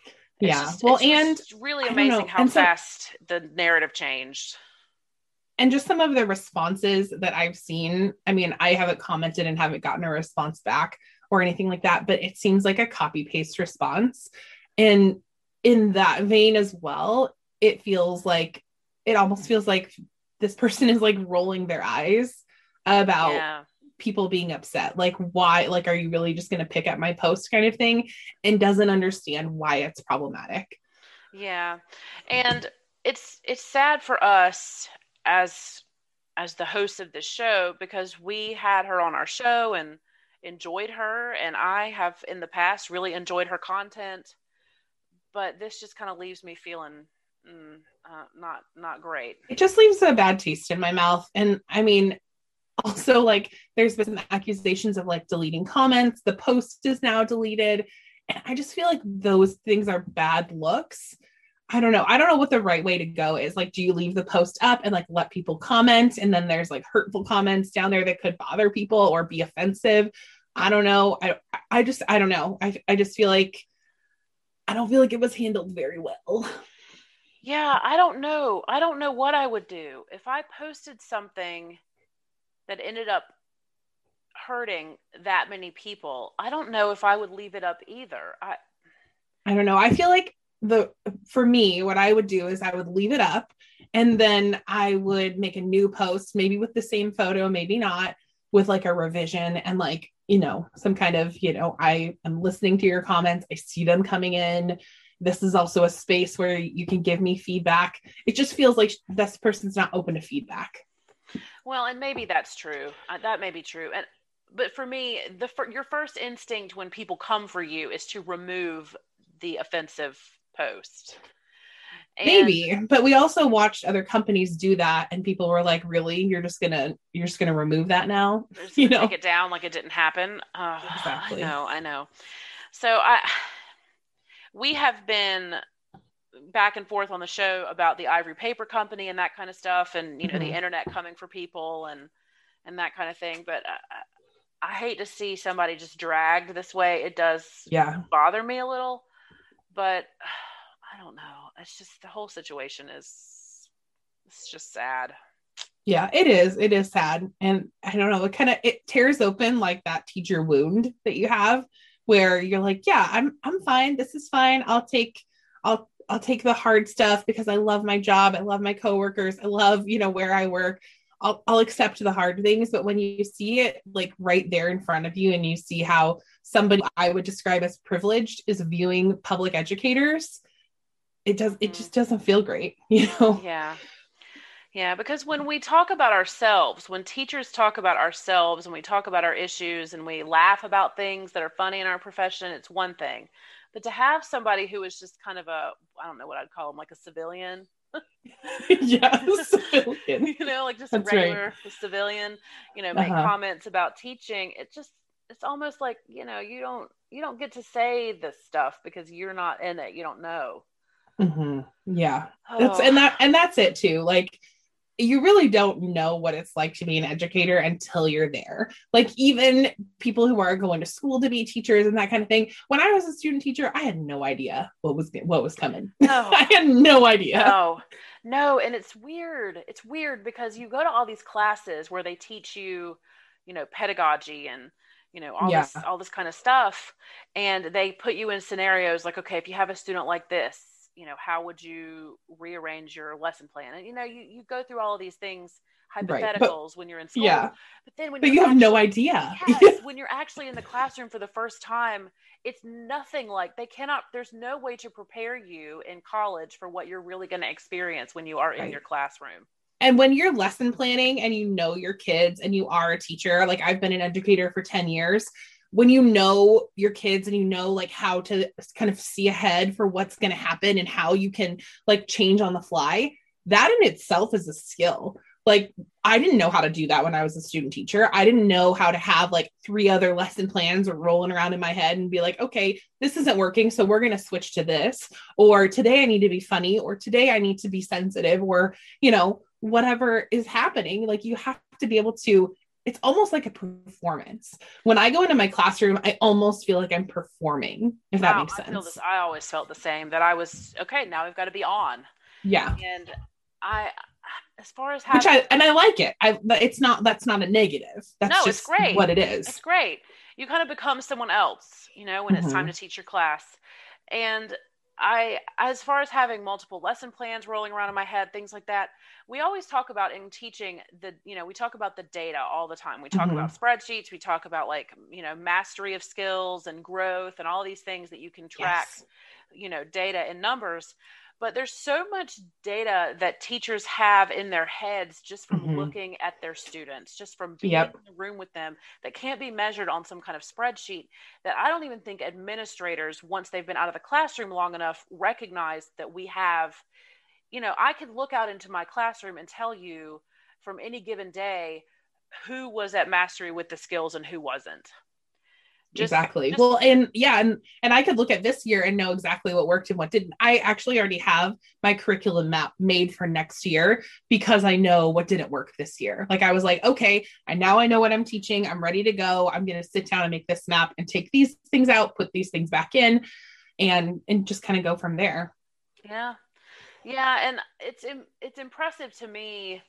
It's yeah. just- well, and really I don't know. amazing how so- fast the narrative changed. and just some of the responses that I've seen. I mean, I haven't commented and haven't gotten a response back or anything like that, but it seems like a copy paste response. And in that vein as well, it feels like it almost feels like this person is like rolling their eyes about Yeah. people being upset. Like, why? Like, are you really just going to pick up my post kind of thing? And doesn't understand why it's problematic. Yeah. And it's it's sad for us as as the host of this show because we had her on our show and enjoyed her and I have in the past really enjoyed her content. But this just kind of leaves me feeling mm, uh, not not great. it just leaves a bad taste in my mouth. And I mean, also like there's been accusations of like deleting comments. The post is now deleted. And I just feel like those things are bad looks. I don't know. I don't know what the right way to go is. Like, do you leave the post up and like let people comment? And then there's like hurtful comments down there that could bother people or be offensive. I don't know. I I just I don't know. I I just feel like I don't feel like it was handled very well. Yeah, I don't know. I don't know what I would do if I posted something that ended up hurting that many people. I don't know if I would leave it up either. I I don't know. I feel like the for me, what I would do is I would leave it up and then I would make a new post, maybe with the same photo, maybe not, with like a revision and like, you know, some kind of, you know, I am listening to your comments. I see them coming in. This is also a space where you can give me feedback. It just feels like this person's not open to feedback. well, and maybe that's true. Uh, that may be true. And but for me, the your first instinct when people come for you is to remove the offensive post. And- Maybe, but we also watched other companies do that and people were like, "Really? You're just going to you're just to remove that now?" You know. take it down like it didn't happen. Uh, Exactly. I know, I know. So I, we have been back and forth on the show about the Ivory Paper Company and that kind of stuff, and you know Mhm. the internet coming for people and and that kind of thing. But I, I hate to see somebody just dragged this way. It does Yeah. bother me a little, but I don't know. It's just the whole situation is it's just sad. Yeah, it is. It is sad. And I don't know, it kind of it tears open like that teacher wound that you have where you're like, yeah, I'm I'm fine. This is fine. I'll take I'll I'll take the hard stuff because I love my job. I love my coworkers. I love, you know, where I work. I'll I'll accept the hard things, but when you see it like right there in front of you and you see how somebody I would describe as privileged is viewing public educators, it does it Mhm. just doesn't feel great, you know. Yeah. Yeah, because when we talk about ourselves, when teachers talk about ourselves and we talk about our issues and we laugh about things that are funny in our profession, it's one thing. But to have somebody who is just kind of a, I don't know what I'd call them, like a civilian, yeah, civilian. you know, like just That's a right. regular civilian, you know, make Uh-huh. comments about teaching. It just, it's almost like, you know, you don't, you don't get to say this stuff because you're not in it. You don't know. Mhm. Yeah. That's Oh. and that and that's it too. Like you really don't know what it's like to be an educator until you're there. Like even people who are going to school to be teachers and that kind of thing. When I was a student teacher, I had no idea what was what was coming. No. I had no idea. No, no, and it's weird. It's weird because you go to all these classes where they teach you, you know, pedagogy and you know all this all this kind of stuff, and they put you in scenarios like, okay, if you have a student like this, you know, how would you rearrange your lesson plan? And you know, you you go through all of these things Right, but- hypotheticals when you're in school. Yeah. But then when But you have no idea. Yes, when you're actually in the classroom for the first time, it's nothing like they cannot. There's no way to prepare you in college for what you're really going to experience when you are in your classroom. and when you're lesson planning and you know your kids and you are a teacher like i've been an educator for 10 years when you know your kids and you know like how to kind of see ahead for what's going to happen and how you can like change on the fly that in itself is a skill like i didn't know how to do that when i was a student teacher i didn't know how to have like three other lesson plans rolling around in my head and be like okay this isn't working so we're going to switch to this or today i need to be funny or today i need to be sensitive or you know whatever is happening. Like you have to be able to it's almost like a performance. When I go into my classroom, I almost feel like I'm performing, if that Wow, makes I, feel sense. this, I always felt the same that I was okay. Now we've got to be on, Yeah. and I, as far as Which having, I and I like it. I it's not that's not a negative. That's No, it's just great. what it is. it's great. You kind of become someone else, you know, when it's time Mhm. to teach your class. And I, as far as having multiple lesson plans rolling around in my head, things like that, we always talk about in teaching the, you know, we talk about the data all the time. We talk Mhm. about spreadsheets, we talk about like, you know, mastery of skills and growth and all these things that you can track Yes. you know data and numbers but there's so much data that teachers have in their heads just from Mhm. looking at their students just from being Yep. in the room with them that can't be measured on some kind of spreadsheet that i don't even think administrators once they've been out of the classroom long enough recognize that we have you know i could look out into my classroom and tell you from any given day who was at mastery with the skills and who wasn't Just- exactly. just- well, and yeah, and and I could look at this year and know exactly what worked and what didn't. I actually already have my curriculum map made for next year because I know what didn't work this year. Like I was like, okay, and now I know what I'm teaching. I'm ready to go. I'm going to sit down and make this map and take these things out, put these things back in, and and just kind of go from there. Yeah, yeah, and it's it's impressive to me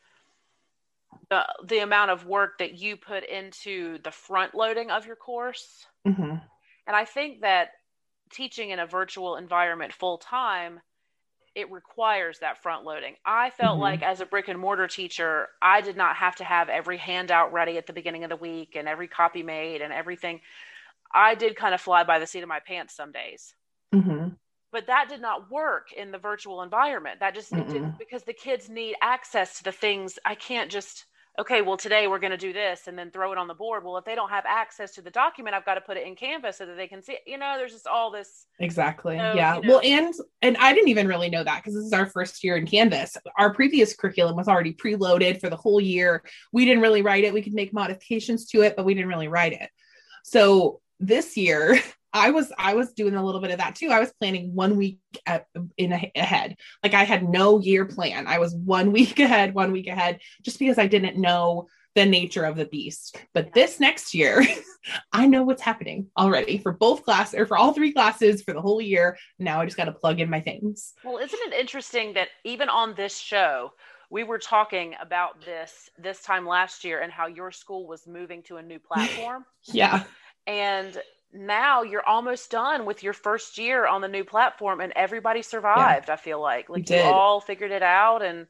the the amount of work that you put into the front loading of your course, Mhm. and I think that teaching in a virtual environment full time it requires that front loading. I felt Mhm. like as a brick and mortar teacher, I did not have to have every handout ready at the beginning of the week and every copy made and everything. I did kind of fly by the seat of my pants some days Mhm. But that did not work in the virtual environment that just didn't because the kids need access to the things i can't just okay well today we're going to do this and then throw it on the board well if they don't have access to the document i've got to put it in canvas so that they can see it. you know there's just all this Exactly. So, yeah. you know- Well, and and I didn't even really know that because this is our first year in Canvas. Our previous curriculum was already preloaded for the whole year. We didn't really write it. We could make modifications to it, but we didn't really write it. So this year, I was I was doing a little bit of that too. I was planning one week at, in a, ahead. Like I had no year plan. I was one week ahead, one week ahead, just because I didn't know the nature of the beast. But this next year, I know what's happening already for both class or for all three classes for the whole year. Now I just got to plug in my things. well isn't it interesting that even on this show we were talking about this this time last year and how your school was moving to a new platform Yeah. and now you're almost done with your first year on the new platform and everybody survived i feel like like you all figured it out and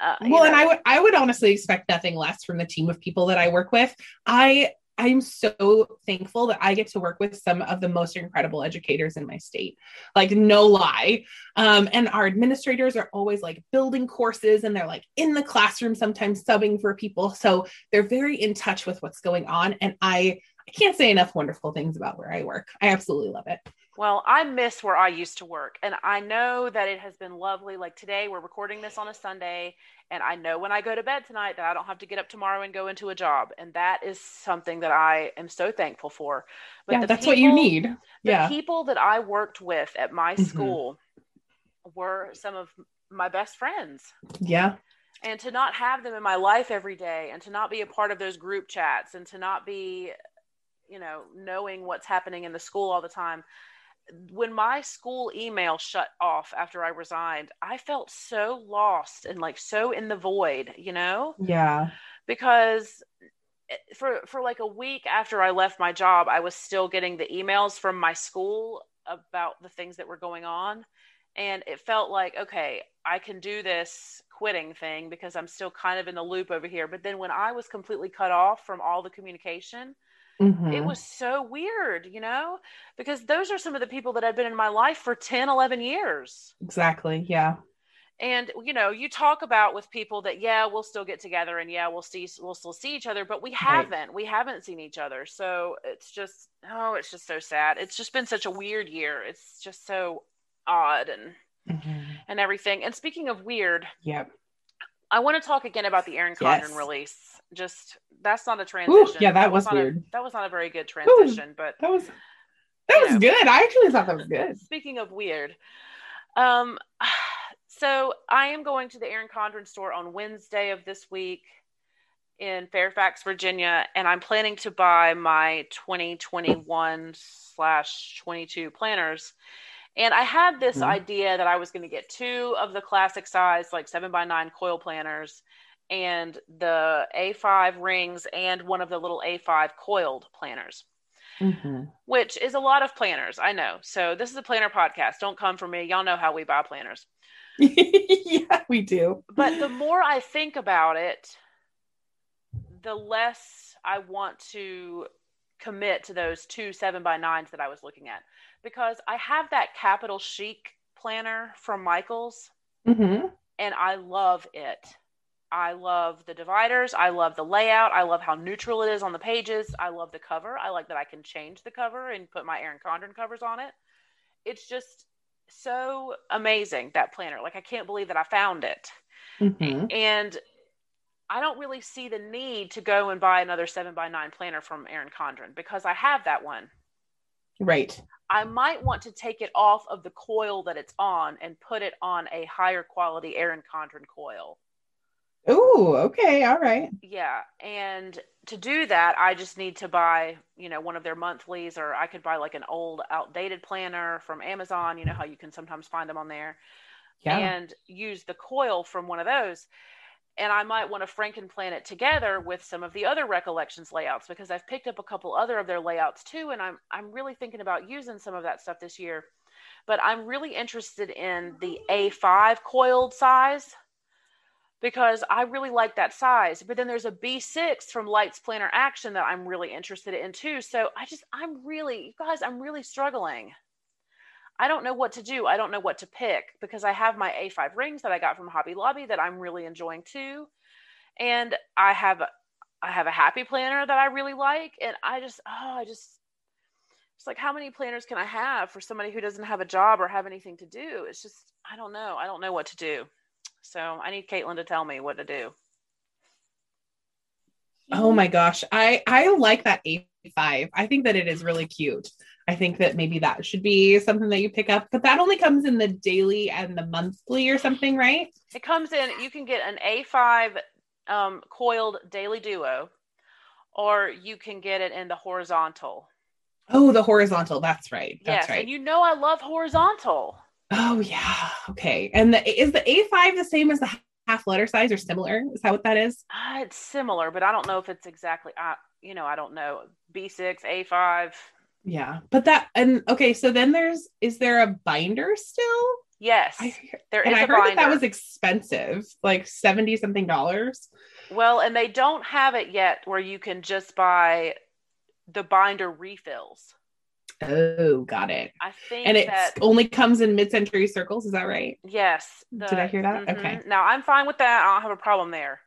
uh, you Well, and I would I would honestly expect nothing less from the team of people that I work with. I I'm so thankful that I get to work with some of the most incredible educators in my state. Like no lie. Um, and our administrators are always like building courses and they're like in the classroom sometimes subbing for people. So they're very in touch with what's going on and I I can't say enough wonderful things about where I work. I absolutely love it. well i miss where i used to work and i know that it has been lovely like today we're recording this on a sunday and i know when i go to bed tonight that i don't have to get up tomorrow and go into a job and that is something that i am so thankful for yeah, the that's what you people- need. the Yeah. people that I worked with at my Mhm. school were some of my best friends. Yeah. And to not have them in my life every day and to not be a part of those group chats and to not be, you know, knowing what's happening in the school all the time. When my school email shut off after I resigned, I felt so lost and like so in the void, you know? Yeah. because eh, for for like a week after I left my job, I was still getting the emails from my school about the things that were going on, and it felt like okay, I can do this quitting thing because I'm still kind of in the loop over here. But then when I was completely cut off from all the communication, Mhm. it was so weird, you know, because those are some of the people that had been in my life for 10, 11 years exactly. Yeah. and you know you talk about with people that yeah we'll still get together and yeah we'll see we'll still see each other but we haven't we haven't seen each other so it's just oh it's just so sad it's just been such a weird year it's just so odd and Mhm. and everything and speaking of weird Yep. i want to talk again about the erin condren Yes. release just that's not a transition yeah, that was not a- weird. that was not a very good transition but That was that was know. good. I actually thought that was good. Speaking of weird, um, So I am going to the Erin Condren store on Wednesday of this week in Fairfax, Virginia, and I'm planning to buy my 2021 slash 22 planners. And I had this mm-hmm. idea that I was going to get two of the classic size, like seven by nine coil planners, and the A5 rings, and one of the little A5 coiled planners. Mm-hmm. Which is a lot of planners, I know. So this is a planner podcast. Don't come for me. Y'all know how we buy planners. yeah, we do. But the more I think about it, the less I want to commit to those two seven by nines that I was looking at because I have that capital chic planner from Michaels mm-hmm. and I love it. I love the dividers. I love the layout. I love how neutral it is on the pages. I love the cover. I like that I can change the cover and put my Erin Condren covers on it. It's just so amazing that planner. Like I can't believe that I found it. Mm-hmm. And I don't really see the need to go and buy another seven by nine planner from Erin Condren because I have that one. Right. I might want to take it off of the coil that it's on and put it on a higher quality Erin Condren coil. Oh, okay. All right. Yeah. And to do that, I just need to buy, you know, one of their monthlies, or I could buy like an old outdated planner from Amazon. You know how you can sometimes find them on there. Yeah. And use the coil from one of those and I might want to Frankenplan it together with some of the other recollections layouts because I've picked up a couple other of their layouts too, and I'm I'm really thinking about using some of that stuff this year. But I'm really interested in the A5 coiled size because I really like that size. But then there's a B6 from Lights Planner Action that I'm really interested in too. So I just I'm really you guys I'm really struggling. I don't know what to do. I don't know what to pick because I have my A5 rings that I got from Hobby Lobby that I'm really enjoying too. And I have I have a happy planner that I really like and I just oh I just it's like how many planners can I have for somebody who doesn't have a job or have anything to do? It's just I don't know. I don't know what to do. So I need Caitlin to tell me what to do. Oh my gosh. I I like that A5. I think that it is really cute. I think that maybe that should be something that you pick up, but that only comes in the daily and the monthly or something, right? It comes in, you can get an A5 um, coiled daily duo, or you can get it in the horizontal. Oh, the horizontal. That's right. That's yes, right. And you know, I love horizontal. Oh, yeah. Okay. And the, is the A5 the same as the half letter size or similar? Is that what that is? Uh, it's similar, but I don't know if it's exactly, uh, you know, I don't know. B6, A5 yeah but that and okay so then there's is there a binder still yes I, there and is I heard binder. that that was expensive like 70 something dollars well and they don't have it yet where you can just buy the binder refills Oh, got it. I think and it only comes in mid-century circles. Is that right? Yes. The, Did I hear that? Mm-hmm. Okay. Now I'm fine with that. I don't have a problem there.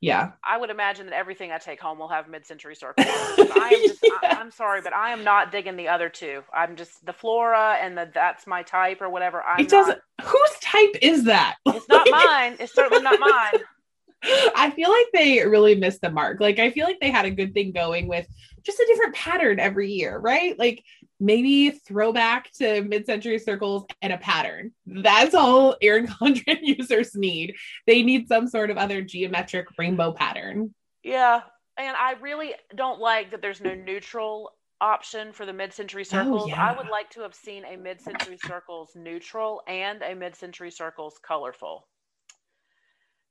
Yeah. I would imagine that everything I take home will have mid-century circles. I am just, yeah. I, am sorry, but I am not digging the other two. I'm just the flora and the that's my type or whatever. I'm it doesn't. Not, whose type is that? It's not mine. It's certainly not mine. I feel like they really missed the mark. Like I feel like they had a good thing going with just a different pattern every year, right? Like maybe throwback to mid-century circles and a pattern. That's all Erin Condren users need. They need some sort of other geometric rainbow pattern. Yeah. And I really don't like that there's no neutral option for the mid-century oh, circles. Oh, yeah. I would like to have seen a mid-century circles neutral and a mid-century circles colorful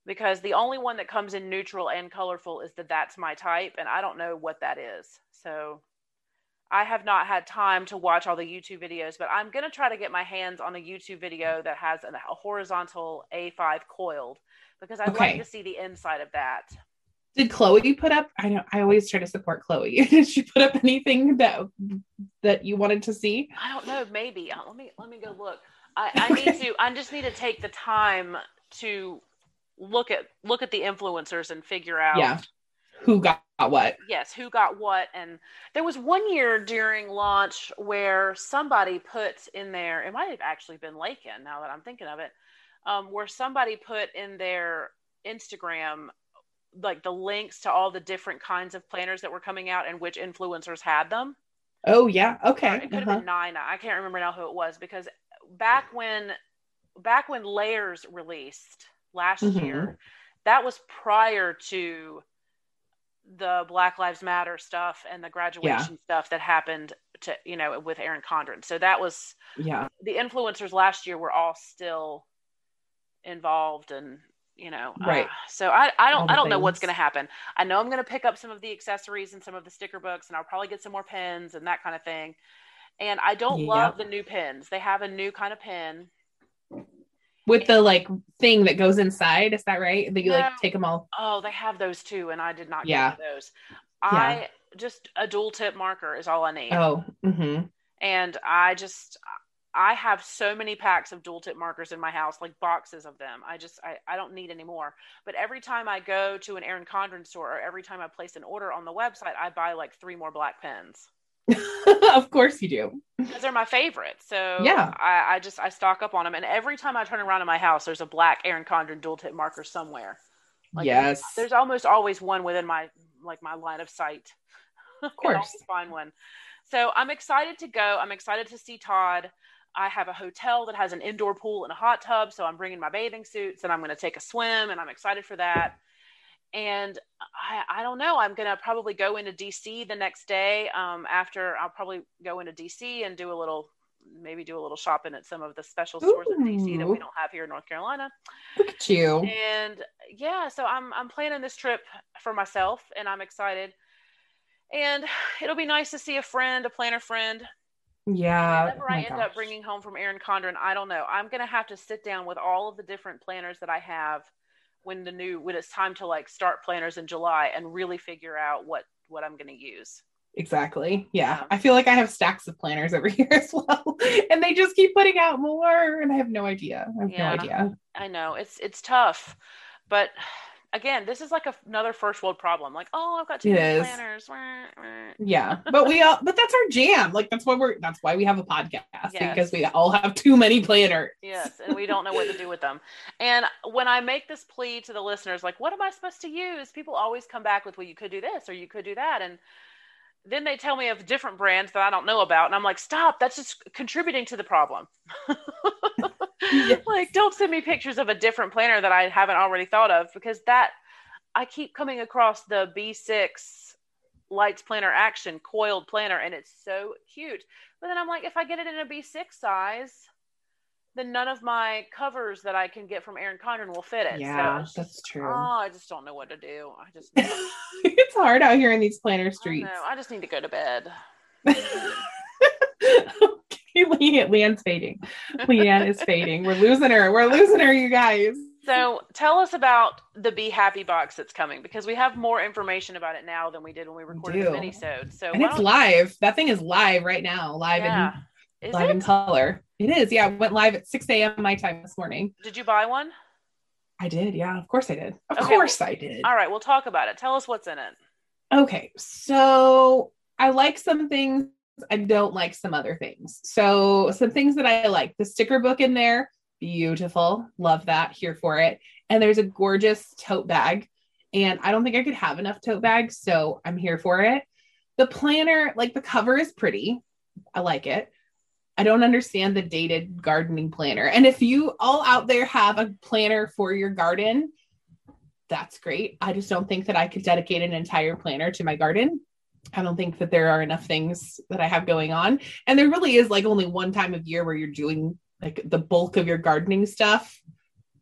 because the only one that comes in neutral and colorful is the that's my type and i don't know what that is so i have not had time to watch all the youtube videos but i'm going to try to get my hands on a youtube video that has a, horizontal a5 coiled because i'd okay. like to see the inside of that. Did chloe put up i know i always try to support chloe. Did she put up anything that that you wanted to see? I don't know maybe. Uh, let me let me go look. I, I okay. need to i just need to take the time to look at look at the influencers and figure out yeah who got what. Yes who got what. And there was one year during launch where somebody put in there it might have actually been lakin now that i'm thinking of it um, where somebody put in their instagram like the links to all the different kinds of planners that were coming out and which influencers had them. Oh yeah. Okay. Or it could uh-huh. have been nina. I can't remember now who it was because back when back when Layers released last Mhm. year, that was prior to the Black Lives Matter stuff and the graduation stuff that happened to you know with Erin Condren. So that was Yeah. the influencers last year were all still involved and you know uh, Right. so i i don't i don't know what's going to happen i know i'm going to pick up some of the accessories and some of the sticker books and i'll probably get some more pins and that kind of thing and i don't Yeah. love the new pins they have a new kind of pin With the like thing that goes inside, is that right? That you No. like take them all. oh they have those too and i did not Yeah. get those i just a dual tip marker is all i need Oh, hmm and I just I have so many packs of dual tip markers in my house, like boxes of them. I just I, I don't need any more. But every time I go to an Erin Condren store or every time I place an order on the website, I buy like three more black pens of course you do. because they're my favorite. So Yeah. I, I just I stock up on them, and every time I turn around in my house, there's a black Erin Condren dual tip marker somewhere. Like, yes. There's almost always one within my like my line of sight. Of course. find one. So I'm excited to go. I'm excited to see Todd. I have a hotel that has an indoor pool and a hot tub, so I'm bringing my bathing suits and I'm going to take a swim, and I'm excited for that. And I, I don't know. I'm going to probably go into DC the next day. Um, after I'll probably go into DC and do a little, maybe do a little shopping at some of the special stores in DC that we don't have here in North Carolina Look at you. and yeah so i'm i'm planning this trip for myself and i'm excited and it'll be nice to see a friend a planner friend Yeah. whatever oh i end gosh. up bringing home from erin condren i don't know i'm gonna have to sit down with all of the different planners that i have when the new when it's time to like start planners in july and really figure out what what i'm gonna use Exactly. Yeah. Yeah. I feel like I have stacks of planners over here as well. and they just keep putting out more. And I have no idea. I have Yeah. no idea. i know it's it's tough but again this is like a, another first world problem like oh i've got many planners. Yeah. But we all but that's our jam. Like that's why we're that's why we have a podcast. Yes. Because we all have too many planners. Yes, and we don't know what to do with them. And when I make this plea to the listeners, like, what am I supposed to use? People always come back with, well, you could do this or you could do that. And then they tell me of different brands that I don't know about. And I'm like, stop, that's just contributing to the problem. Yes. Like, don't send me pictures of a different planner that I haven't already thought of because that, I keep coming across the B6 Lights Planner Action coiled planner and it's so cute. But then I'm like, if I get it in a B6 size, then none of my covers that I can get from Erin Condren will fit it. Yeah, so that's just- true. Oh, I just don't know what to do. I just it's hard out here in these planner streets. know. I just need to go to bed. okay, Le- Leanne's fading. Leanne is fading. We're losing her. We're losing her, you guys. So tell us about the Be Happy box that's coming because we have more information about it now than we did when we recorded the do. mini-sode. So And it's live. That thing is live right now, live yeah. in Is live in color. It is. Yeah, it went live at 6 a.m. my time this morning. Did you buy one? I did. Yeah, of course I did. Of Okay, course I did. All right, we'll talk about it. Tell us what's in it. Okay, so I like some things. I don't like some other things. So some things that I like. The sticker book in there, beautiful. Love that. Here for it. And there's a gorgeous tote bag. And I don't think I could have enough tote bags, so I'm here for it. The planner, like the cover is pretty. I like it. I don't understand the dated gardening planner. And if you all out there have a planner for your garden, that's great. I just don't think that I could dedicate an entire planner to my garden. I don't think that there are enough things that I have going on. And there really is like only one time of year where you're doing like the bulk of your gardening stuff,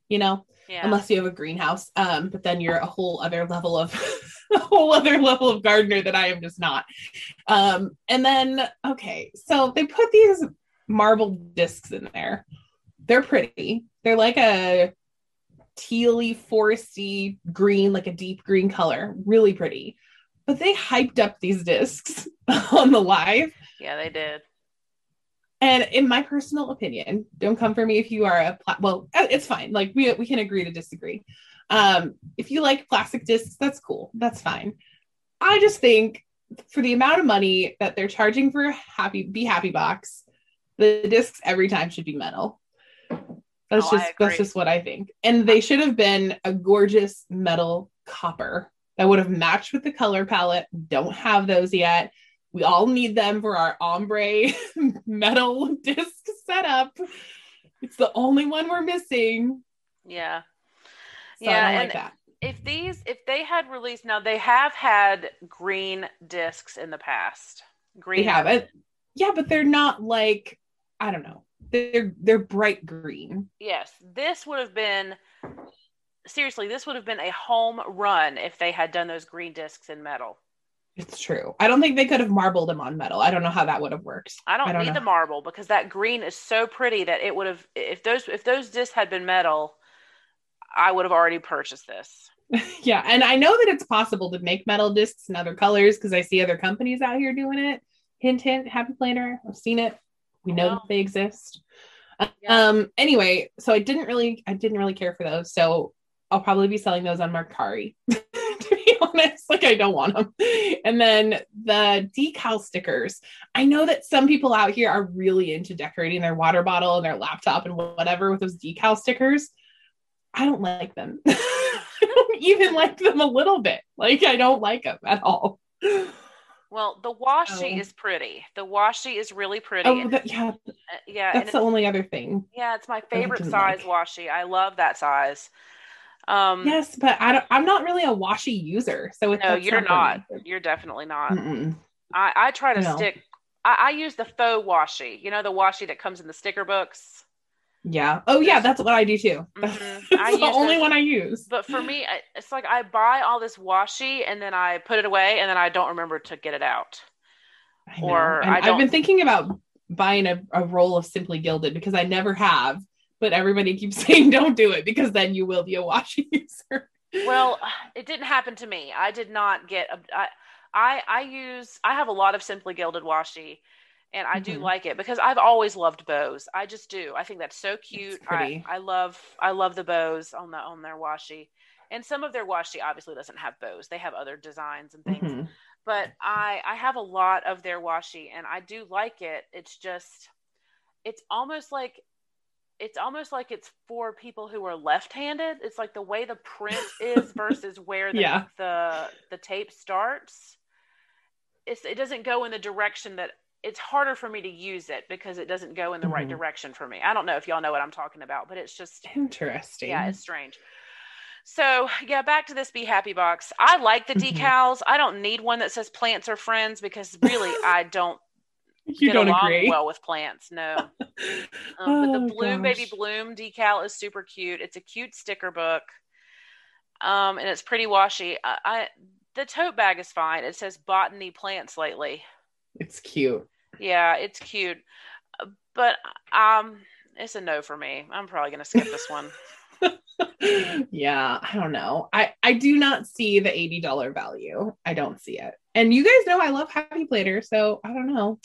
you know, Yeah. unless you have a greenhouse. Um, but then you're a whole other level of a whole other level of gardener that I am just not. Um, and then okay, so they put these marble discs in there. They're pretty. They're like a tealy, foresty green, like a deep green color. Really pretty. But they hyped up these discs on the live. yeah, they did. And in my personal opinion, don't come for me if you are a pla- well, uh, it's fine. Like we we can agree to disagree. Um, if you like plastic discs, that's cool. That's fine. I just think for the amount of money that they're charging for a happy be happy box, the discs every time should be metal. That's Oh, just that's just what I think. And they should have been a gorgeous metal copper that would have matched with the color palette. Don't have those yet. We all need them for our ombre metal disc setup It's the only one we're missing. Yeah. So yeah, I don't and like that. if these if they had released now they have had green discs in the past. Green They have it. Yeah, but they're not like I don't know. They're they're bright green. Yes, this would have been seriously, this would have been a home run if they had done those green discs in metal. It's true. I don't think they could have marbled them on metal. I don't know how that would have worked. I don't, I don't need know. the marble because that green is so pretty that it would have if those if those discs had been metal, I would have already purchased this. yeah, and I know that it's possible to make metal discs in other colors because I see other companies out here doing it. Hint, hint. Happy Planner. I've seen it. We know that they exist. Yeah. Um. Anyway, so I didn't really, I didn't really care for those. So I'll probably be selling those on Mercari. to be honest, like I don't want them. And then the decal stickers. I know that some people out here are really into decorating their water bottle and their laptop and whatever with those decal stickers. I don't like them. I don't even like them a little bit. Like I don't like them at all. Well, the washi Oh. is pretty. The washi is really pretty. Oh, that, yeah, Uh, yeah, that's the only other thing. yeah, it's my favorite size like. washi. I love that size. Um, Yes, but I don't. I'm not really a washi user, so it, no, you're for not. You're definitely not. Mm-mm. I, I try to No. stick. I, I use the faux washi. You know the washi that comes in the sticker books. Yeah. Oh, yeah. That's what I do too. Mm-hmm. That's I the only those- one I use. But for me, it's like I buy all this washi and then I put it away and then I don't remember to get it out. I or I I've been thinking about buying a, a roll of Simply Gilded because I never have, but everybody keeps saying don't do it because then you will be a washi user. Well, it didn't happen to me. I did not get. A, I, I I use. I have a lot of Simply Gilded washi, and I do Mhm. like it because I've always loved bows. I just do. I think that's so cute. I. I love. I love the bows on the on their washi, and some of their washi obviously doesn't have bows. They have other designs and things. Mhm. but I I have a lot of their washi and I do like it. It's just it's almost like it's almost like it's for people who are left-handed. It's like the way the print is versus where the Yeah. the, the tape starts. It's, it doesn't go in the direction that it's harder for me to use it because it doesn't go in the right Mhm. direction for me. I don't know if y'all know what I'm talking about, but it's just Interesting. yeah, it's strange. So yeah, back to this Be Happy box. I like the Mhm. decals. I don't need one that says plants are friends because really I don't you get don't along agree. well with plants. No. Um, but the Oh, Bloom Baby. Bloom decal is super cute. It's a cute sticker book. Um, and it's pretty washi. I, I the tote bag is fine. It says botany plants lately. It's cute. Yeah, it's cute. Uh, But um it's a no for me. I'm probably gonna skip this one. yeah, I don't know. I I do not see the eighty dollar value. I don't see it. And you guys know I love Happy Planner, so I don't know.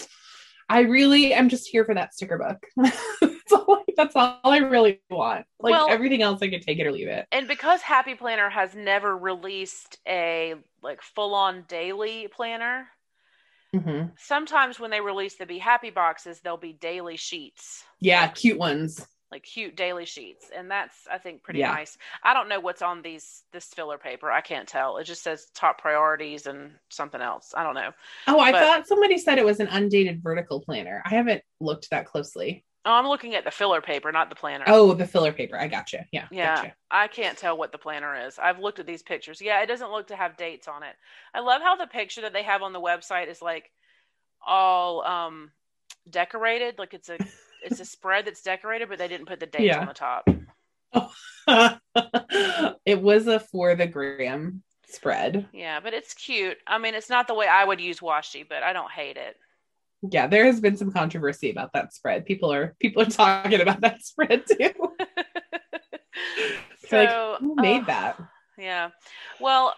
I really am just here for that sticker book. that's, all, that's all I really want. Like Well- everything else, I could take it or leave it. and because happy planner has never released a like full on daily planner Mhm. sometimes when they release the be happy boxes there'll be daily sheets Yeah, cute ones. like cute daily sheets and that's i think pretty Yeah. nice i don't know what's on these this filler paper i can't tell it just says top priorities and something else i don't know Oh, I But- thought somebody said it was an undated vertical planner. I haven't looked that closely. Oh i'm looking at the filler paper not the planner Oh, the filler paper. I got gotcha. Yeah. Yeah, Gotcha. I can't tell what the planner is. I've looked at these pictures. Yeah, it doesn't look to have dates on it. I love how the picture that they have on the website is like all um decorated, like it's a it's a spread that's decorated, but they didn't put the dates Yeah. on the top. it was a for the gram spread. Yeah, but it's cute. I mean, it's not the way I would use washi, but I don't hate it. Yeah, there has been some controversy about that spread. People are people are talking about that spread too. so like, who made uh, that? Yeah. Well,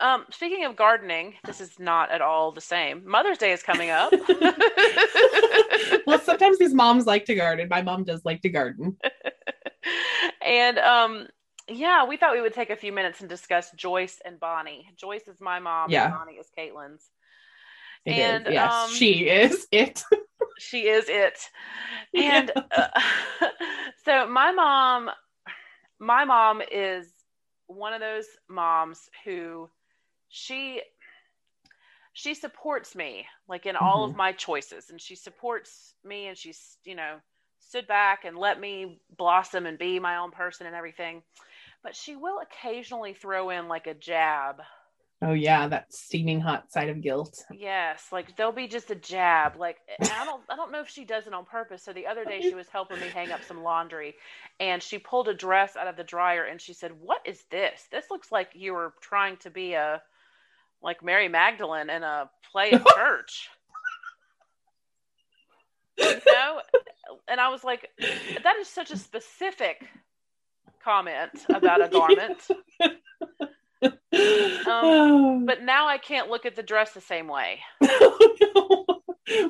um, speaking of gardening, this is not at all the same. Mother's Day is coming up. well, sometimes these moms like to garden. My mom does like to garden. and um, yeah, we thought we would take a few minutes and discuss Joyce and Bonnie. Joyce is my mom, Yeah. and Bonnie is Caitlin's. It is. And, Yes, um, she is it. She is it. And uh, so my mom, my mom is one of those moms who she she supports me like in all of my choices and she supports me and she's you know stood back and let me blossom and be my own person and everything. But she will occasionally throw in like a jab. Oh yeah, that steaming hot side of guilt. Yes, like there'll be just a jab. Like I don't I don't know if she does it on purpose. So the other day she was helping me hang up some laundry and she pulled a dress out of the dryer and she said, "What is this? This looks like you were trying to be a like Mary Magdalene in a play at church." you know? And I was like, that is such a specific comment about a garment. Um, but now I can't look at the dress the same way.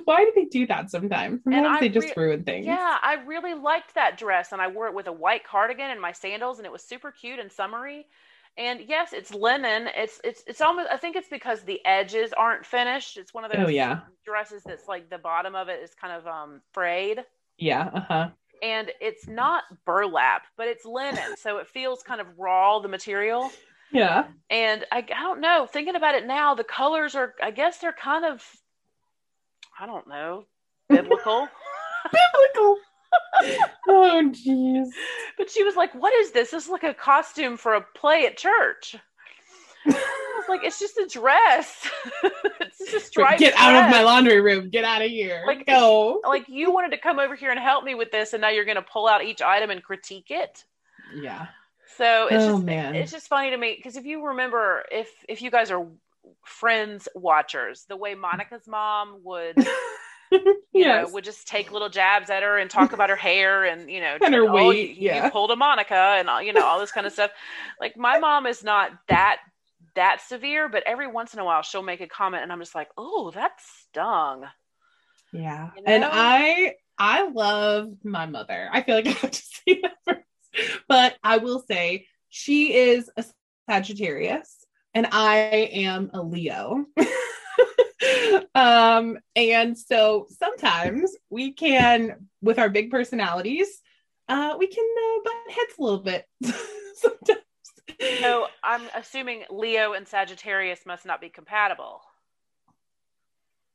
Why do they do that sometimes? Sometimes they just ruin things. Yeah, I really liked that dress and I wore it with a white cardigan and my sandals and it was super cute and summery. And yes, it's linen. It's it's it's almost I think it's because the edges aren't finished. It's one of those Oh, yeah. dresses that's like the bottom of it is kind of um frayed. Yeah. Uh huh. And it's not burlap, but it's linen, so it feels kind of raw the material. Yeah. And I, I don't know, thinking about it now, the colors are I guess they're kind of I don't know, biblical. Biblical. oh jeez. But she was like, "What is this? This is like a costume for a play at church." I was like, "It's just a dress. it's just Get out of my laundry room. Get out of here. Like- go. Like you wanted to come over here and help me with this, and now you're going to pull out each item and critique it." Yeah. So it's Oh, just man. it's just funny to me because if you remember, if if you guys are friends watchers, the way Monica's mom would you yes. know, would just take little jabs at her and talk about her hair and you know, And her oh, weight, you, yeah. you pulled a Monica and all, you know all this kind of stuff. Like my mom is not that that severe, but every once in a while she'll make a comment and I'm just like, oh, that stung. Yeah. You And? I I love my mother. I feel like I have to say that first. But I will say she is a Sagittarius and I am a Leo. um and so sometimes we can with our big personalities uh we can uh, butt heads a little bit sometimes So I'm assuming Leo and Sagittarius must not be compatible.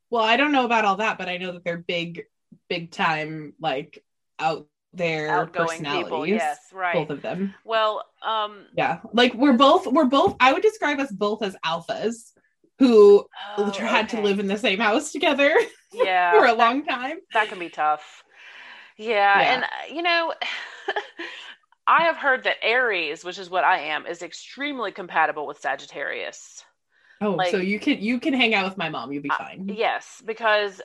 Well, I don't know about all that, but I know that they're big, big time, like out there Outgoing personalities. people, yes, right. Both of them. Well, um, Yeah. Like we're both, we're both, I would describe us both as alphas who oh, had to live in the same house together yeah for a that- long time. that can be tough. Yeah, Yeah. and uh, you know, I have heard that Aries, which is what I am, is extremely compatible with Sagittarius. Oh, Like- so you can you can hang out with my mom. You'll be Uh, fine. Yes, because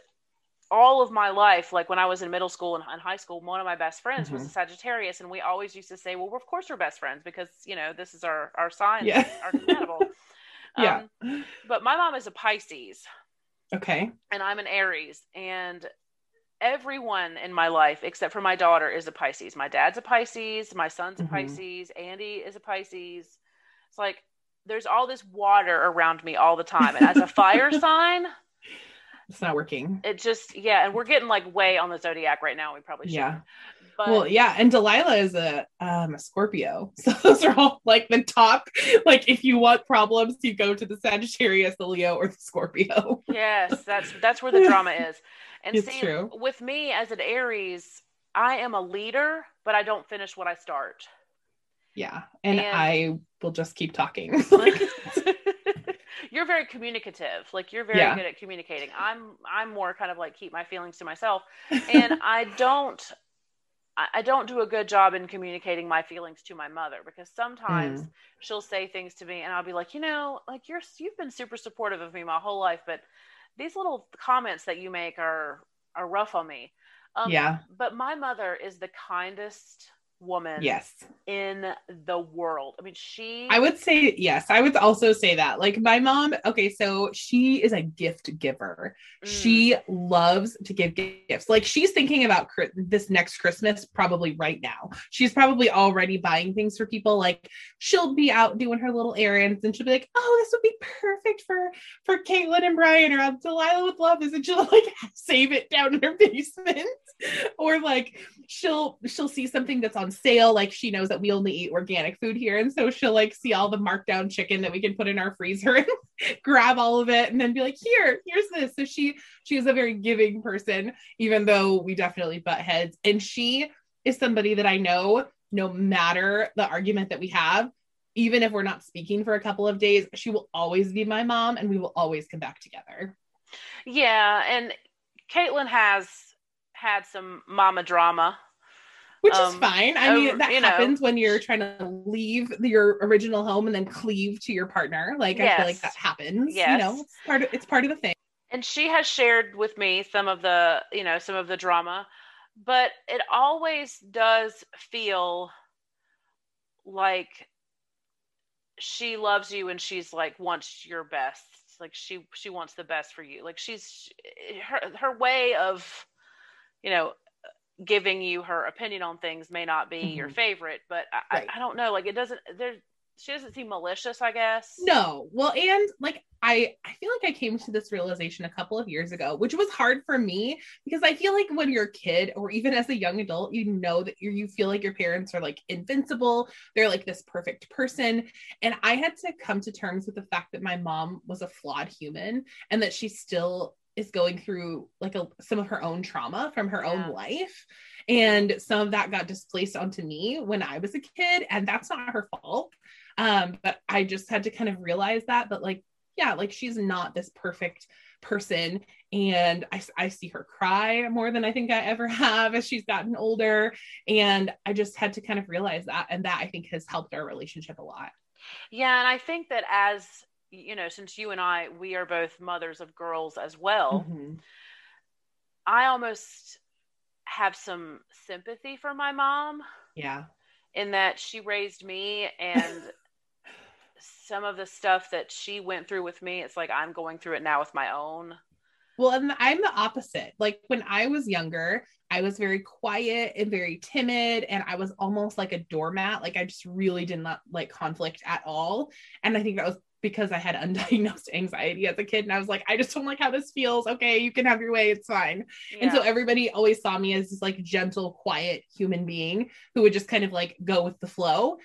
all of my life, like when I was in middle school and, and high school, one of my best friends was a Mhm. Sagittarius, and we always used to say, "Well, of course we're best friends because you know this is our our sign, Yeah. are compatible." Yeah. Um, but my mom is a Pisces, Okay. and I'm an Aries, and everyone in my life except for my daughter is a Pisces. My dad's a Pisces, my son's a Mhm. Pisces, Andy is a Pisces. It's like there's all this water around me all the time, and as a fire sign, It's not working. it just yeah, and we're getting like way on the zodiac right now. We probably should. Yeah. But well, yeah, and Delilah is a um a Scorpio. So those are all like the top. Like if you want problems, you go to the Sagittarius, the Leo, or the Scorpio. yes, that's that's where the drama is. And It's see, true. with me as an Aries, I am a leader, but I don't finish what I start. Yeah. And, And- I will just keep talking. you're very communicative. Like you're very Yeah. good at communicating. I'm I'm more kind of like keep my feelings to myself. And I don't I don't do a good job in communicating my feelings to my mother because sometimes Mm. she'll say things to me and I'll be like, you know, like you're you've been super supportive of me my whole life, but these little comments that you make are are rough on me. Um, yeah. But my mother is the kindest woman Yes. in the world. I mean, she I would say yes. I would also say that. Like my mom, okay, so she is a gift giver. Mm. She loves to give gifts. Like she's thinking about this next Christmas probably right now. She's probably already buying things for people. Like she'll be out doing her little errands and she'll be like, "Oh, this would be perfect for for Caitlin and Brian or Delilah would love this," and she'll like save it down in her basement. or like she'll she'll see something that's on sale like she knows that we only eat organic food here. And so she'll like see all the markdown chicken that we can put in our freezer and grab all of it and then be like here here's this. So she she is a very giving person even though we definitely butt heads. And she is somebody that i know no matter the argument that we have even if we're not speaking for a couple of days she will always be my mom and we will always come back together. Yeah, and Caitlin has had some mama drama. Which is Um, fine. I mean, that you know. happens when you're trying to leave your original home and then cleave to your partner. Like I feel like that happens. You know, it's part of it's part of the thing. and she has shared with me some of the you know some of the drama but it always does feel like she loves you and she's like wants your best like she she wants the best for you like she's her her way of you know giving you her opinion on things may not be your Mhm. favorite but I, Right. I, I don't know like it doesn't there she doesn't seem malicious i guess No, well, and like I I feel like I came to this realization a couple of years ago, which was hard for me because I feel like when you're a kid or even as a young adult, you know that you you feel like your parents are like invincible. They're like this perfect person, and I had to come to terms with the fact that my mom was a flawed human and that she still is going through like a, some of her own trauma from her Yeah. own life. And some of that got displaced onto me when i was a kid and that's not her fault. Um but i just had to kind of realize that that like yeah like she's not this perfect person. And I, I see her cry more than i think i ever have as she's gotten older. And i just had to kind of realize that and that i think has helped our relationship a lot. Yeah, and I think that as you know, since you and I we are both mothers of girls as well, Mhm. I almost have some sympathy for my mom yeah in that she raised me and some of the stuff that she went through with me, it's like I'm going through it now with my own. Well, and I'm the opposite. Like when I was younger, I was very quiet and very timid, and I was almost like a doormat. Like I just really did not like conflict at all. And I think that was because I had undiagnosed anxiety as a kid. And I was like, I just don't like how this feels. Okay, you can have your way. It's fine. And so everybody always saw me as this like gentle, quiet human being who would just kind of like go with the flow.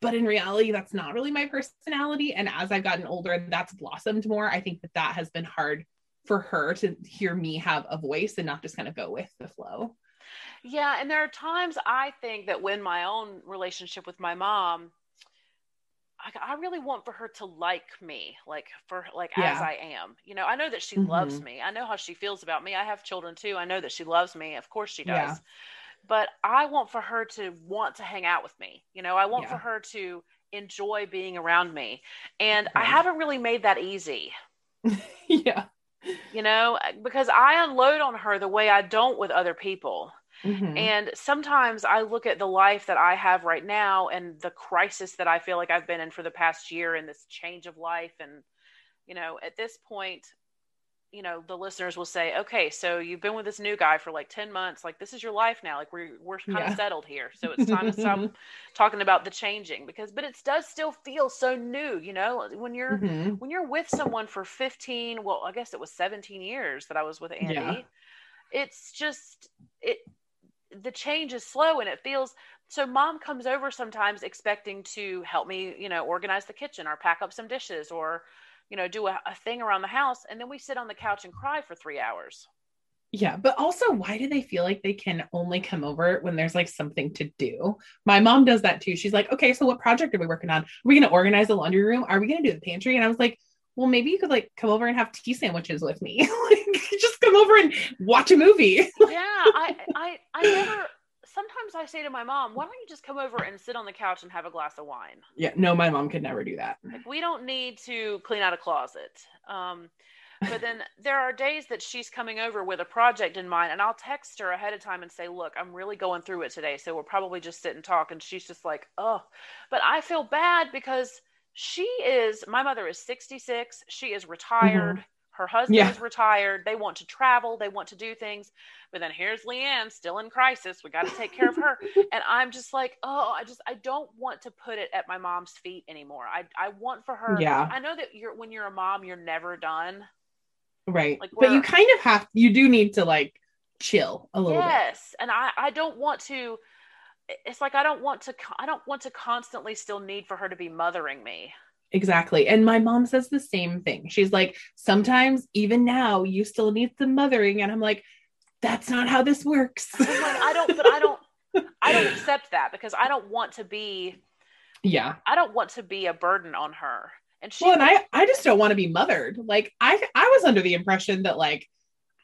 But in reality, that's not really my personality. And as I've gotten older and that's blossomed more, I think that that has been hard for her to hear me have a voice and not just kind of go with the flow. Yeah, and there are times I think that when my own relationship with my mom, I, I really want for her to like me, like for like as I am. You know, I know that she loves Mhm. me. I know how she feels about me. I have children too. I know that she loves me. Of course she does. Yeah. But I want for her to want to hang out with me. You know, I want for her to enjoy being around me. And I haven't really made that easy yeah. you know, because I unload on her the way I don't with other people. Mhm. And sometimes I look at the life that I have right now and the crisis that I feel like I've been in for the past year and this change of life. And, you know, at this point, you know, the listeners will say, okay, so you've been with this new guy for like 10 months. Like, this is your life now. Like, we're, we're kind Yeah. of settled here. So it's time to stop talking about the changing because, but it does still feel so new, you know, when you're, Mhm. when you're with someone for 15 well i guess it was 17 years that i was with andy Yeah. it's just it the change is slow and it feels so mom comes over sometimes expecting to help me you know organize the kitchen or pack up some dishes or you know do a, a thing around the house and then we sit on the couch and cry for three hours Yeah, but also, why do they feel like they can only come over when there's like something to do? My mom does that too. She's like, okay, so what project are we working on? Are we going to organize the laundry room? Are we going to do the pantry? And I was like, well, maybe you could like come over and have tea sandwiches with me. like, just come over and watch a movie. yeah i i i never sometimes i say to my mom why don't you just come over and sit on the couch and have a glass of wine yeah, no, my mom could never do that. like we don't need to clean out a closet um but then there are days that she's coming over with a project in mind and i'll text her ahead of time and say look i'm really going through it today so we'll probably just sit and talk and she's just like oh but i feel bad because she is my mother is 66 she is retired. Mm-hmm. Her husband Yeah. is retired. They want to travel. They want to do things. But then here's leanne still in crisis. We got to take care of her. And i'm just like oh i just i don't want to put it at my mom's feet anymore. I i want for her Yeah. i know that you're when you're a mom you're never done. Right. Like, but you kind of have, you do need to like chill a little bit. Yes. And I, I don't want to, it's like I don't want to, I don't want to constantly still need for her to be mothering me. Exactly. And my mom says the same thing. She's like, sometimes even now you still need some mothering. And I'm like, that's not how this works. Like, I don't, but I don't, I don't accept that because I don't want to be, yeah. I don't want to be a burden on her. And she, Well, and I, I just don't want to be mothered. Like I, I was under the impression that like,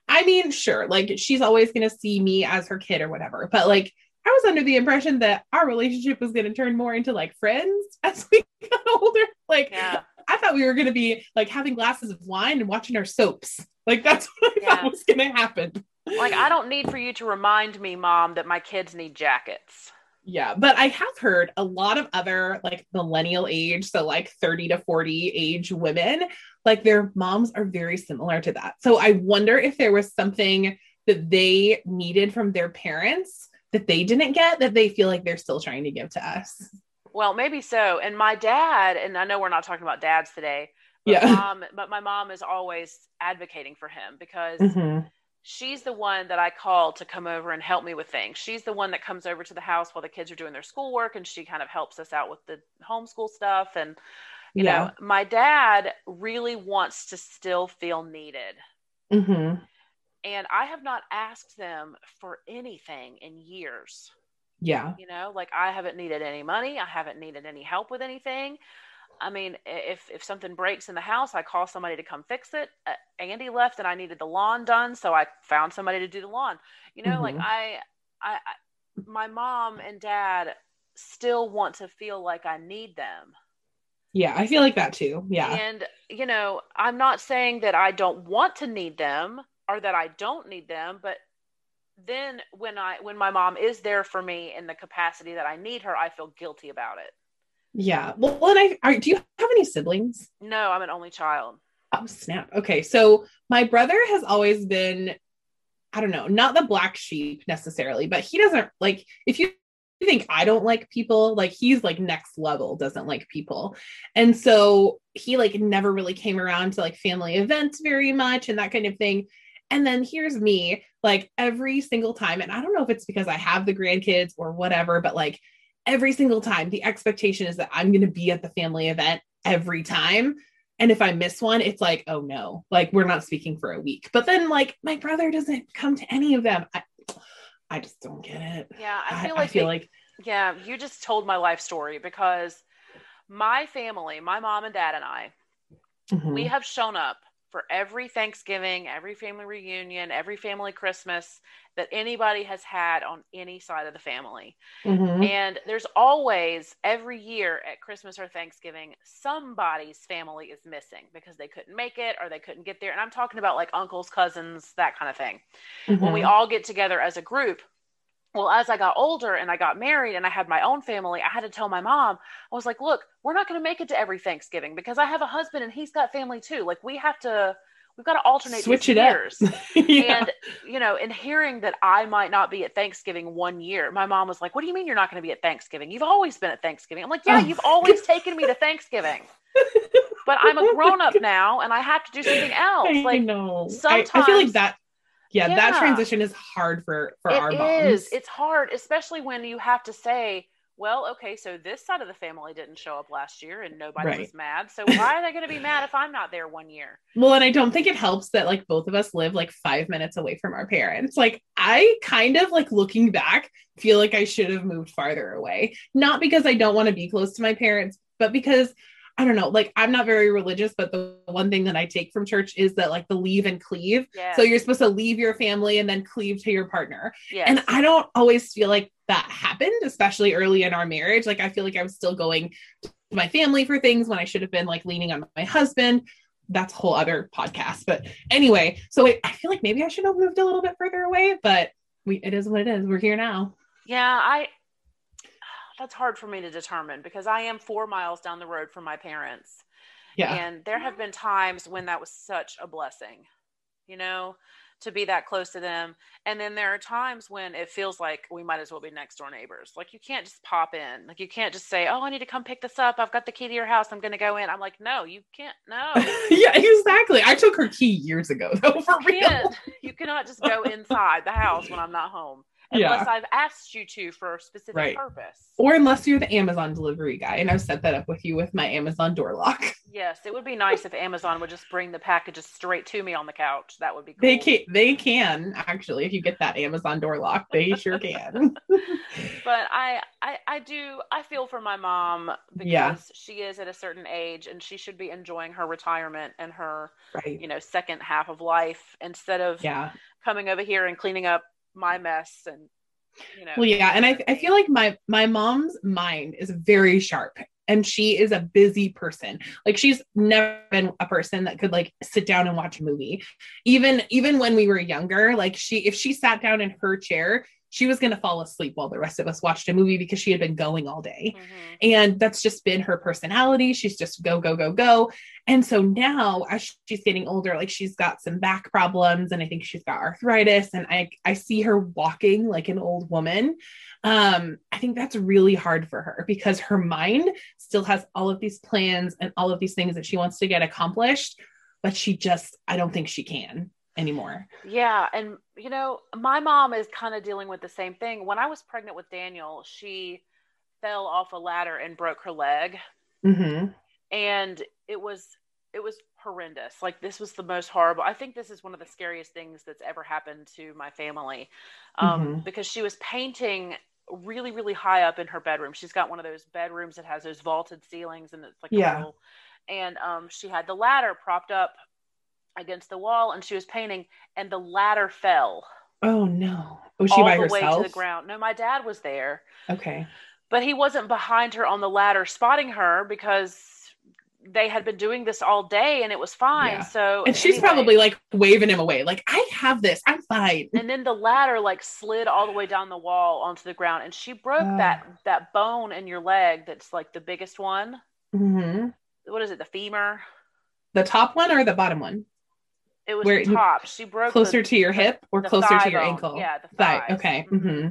I mean, sure, like she's always going to see me as her kid or whatever, but like I was under the impression that our relationship was going to turn more into like friends as we got older. Like yeah, I thought we were going to be like having glasses of wine and watching our soaps. Like that's what I Yeah. thought was going to happen. like I don't need for you to remind me, mom, that my kids need jackets. Yeah, but I have heard a lot of other like millennial age, so like 30 to 40 age women, like their moms are very similar to that. So I wonder if there was something that they needed from their parents that they didn't get that they feel like they're still trying to give to us. Well, maybe so. And my dad, and I know we're not talking about dads today, but Yeah. mom, but my mom is always advocating for him because Mhm. she's the one that I call to come over and help me with things. She's the one that comes over to the house while the kids are doing their schoolwork and she kind of helps us out with the homeschool stuff. And, you Yeah. know, my dad really wants to still feel needed. Mhm. And I have not asked them for anything in years. Yeah. You know, like I haven't needed any money. I haven't needed any help with anything. I mean, if if something breaks in the house, I call somebody to come fix it. Uh, Andy left, and I needed the lawn done, so I found somebody to do the lawn. You know, like Mhm. I, I, I, my mom and dad still want to feel like I need them. Yeah, I feel like that too. Yeah. And you know, I'm not saying that I don't want to need them or that I don't need them, but then when I when my mom is there for me in the capacity that I need her, I feel guilty about it. Yeah. Well, and I are, do you have any siblings? No, I'm an only child. Oh, snap. Okay. So my brother has always been, I don't know, not the black sheep necessarily, but he doesn't like, if you think I don't like people, like he's like next level, doesn't like people. And so he like never really came around to like family events very much and that kind of thing. And then here's me, like every single time. And I don't know if it's because I have the grandkids or whatever, but like every single time, the expectation is that I'm going to be at the family event every time. And if I miss one, it's like, oh no, like we're not speaking for a week. But then, like, my brother doesn't come to any of them. I, I just don't get it. Yeah, I I, feel I like feel they- like, yeah, you just told my life story because my family, my mom and dad and I, Mhm. we have shown up for every Thanksgiving, every family reunion, every family Christmas that anybody has had on any side of the family. Mhm. And there's always, every year at Christmas or Thanksgiving, somebody's family is missing because they couldn't make it or they couldn't get there. And I'm talking about like uncles, cousins, that kind of thing. When we Mhm. all get together as a group, well, as I got older and I got married and I had my own family, I had to tell my mom, I was like, look, we're not going to make it to every Thanksgiving because I have a husband and he's got family too. Like, we have to, we've got to alternate switch it up. yeah. And, you know, in hearing that I might not be at Thanksgiving one year, my mom was like, What do you mean you're not going to be at Thanksgiving? You've always been at Thanksgiving. I'm like, Yeah, Oh. you've always taken me to Thanksgiving. But I'm a grown up now and I have to do something else. I Like, know. I, I feel like that. Yeah, that transition is hard for for our It moms. is. It's hard, especially when you have to say, well, okay, so this side of the family didn't show up last year and nobody Right. was mad. So why are they going to be mad if I'm not there one year? Well, and I don't think it helps that like both of us live like five minutes away from our parents. Like I kind of like looking back feel like I should have moved farther away. Not because I don't want to be close to my parents, but because I don't know, like I'm not very religious, but the one thing that I take from church is that like the leave and cleave. Yeah. So you're supposed to leave your family and then cleave to your partner. yes. And I don't always feel like that happened, especially early in our marriage. Like I feel like I was still going to my family for things when I should have been like leaning on my husband. That's a whole other podcast. But anyway, so I, I feel like maybe I should have moved a little bit further away, but we it is what it is. We're here now. Yeah, I that's hard for me to determine because I am 4 miles down the road from my parents. Yeah. And there have been times when that was such a blessing. You know, to be that close to them. And then there are times when it feels like we might as well be next door neighbors. Like you can't just pop in. Like you can't just say, "Oh, I need to come pick this up. I've got the key to your house. I'm going to go in." I'm like, "No, you can't. No." yeah, exactly. I took her key years ago though, for you real. You cannot just go inside the house when I'm not home unless Yeah. I've asked you to for a specific Right. purpose. Or unless you're the Amazon delivery guy, and I've set that up with you with my Amazon door lock. Yes, it would be nice if Amazon would just bring the packages straight to me on the couch. That would be cool. They can they can actually if you get that Amazon door lock, they sure can. but I, I I do I feel for my mom because Yeah. she is at a certain age and she should be enjoying her retirement and her right. you know second half of life instead of Yeah. coming over here and cleaning up my mess and you know Well, yeah, and I, I feel like my my mom's mind is very sharp, and she is a busy person. Like she's never been a person that could like sit down and watch a movie. Even even when we were younger, like she if she sat down in her chair, she was gonna fall asleep while the rest of us watched a movie because she had been going all day. Mhm. And that's just been her personality. She's just go, go, go, go. And so now as she's getting older, like she's got some back problems and I think she's got arthritis. And I I see her walking like an old woman. Um, I think that's really hard for her because her mind still has all of these plans and all of these things that she wants to get accomplished, but she just I don't think she can anymore. Yeah, and you know, my mom is kind of dealing with the same thing. When I was pregnant with Daniel, she fell off a ladder and broke her leg, Mm-hmm. and it was it was horrendous. Like this was the most horrible. I think this is one of the scariest things that's ever happened to my family, um, Mhm. because she was painting really really high up in her bedroom. She's got one of those bedrooms that has those vaulted ceilings, and it's like a Yeah. little, and um, she had the ladder propped up against the wall, and she was painting, and the ladder fell Oh no. Was she all by the herself? way to the ground. No, my dad was there, Okay. but he wasn't behind her on the ladder spotting her because they had been doing this all day and it was fine. Yeah. So And she's anyway, probably like waving him away, like, I have this, I'm fine. and then the ladder like slid all the way down the wall onto the ground and she broke Ah. that that bone in your leg that's like the biggest one. Mhm. What is it? The femur. The top one or the bottom one? It was Where- the top. She broke Closer the, to your hip or closer to your bone. ankle? Yeah, the Thigh. Okay. Mhm. hmm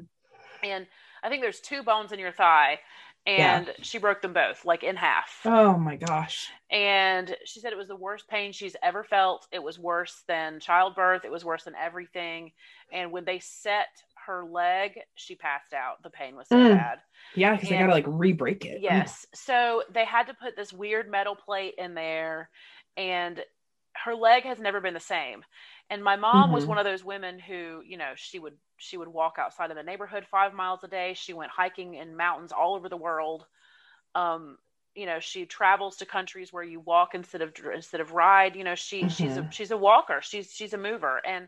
And I think there's two bones in your thigh, and she broke them both, like in half. Oh my gosh. and she said it was the worst pain she's ever felt. It was worse than childbirth. It was worse than everything. And when they set her leg, she passed out. The pain was so Mm. bad. Yeah, because they And- gotta like re-break it. Yes. So they had to put this weird metal plate in there, and her leg has never been the same. And my mom was Mhm. one of those women who, you know, she would she would walk outside of the neighborhood five miles a day. She went hiking in mountains all over the world. Um, you know, she travels to countries where you walk instead of instead of ride. You know, she she's a Mhm. she's a walker. She's she's a mover, and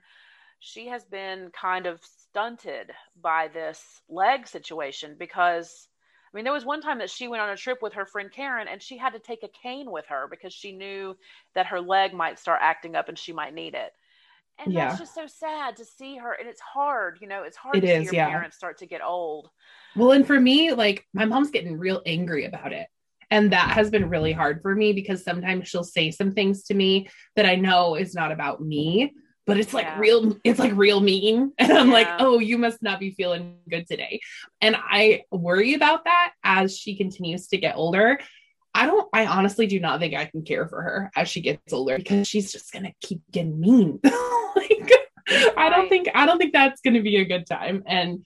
she has been kind of stunted by this leg situation because I mean, there was one time that she went on a trip with her friend Karen and she had to take a cane with her because she knew that her leg might start acting up and she might need it. And Yeah. that's just so sad to see her. And it's hard, you know, it's hard It to is, see your yeah. parents start to get old. Well, and for me, like my mom's getting real angry about it. And that has been really hard for me because sometimes she'll say some things to me that I know is not about me, but it's like Yeah. real, it's like real mean. And I'm like, oh, you must not be feeling good today. And I worry about that as she continues to get older. I don't, I honestly do not think I can care for her as she gets older because she's just going to keep getting mean. like, I don't think, I don't think that's going to be a good time. And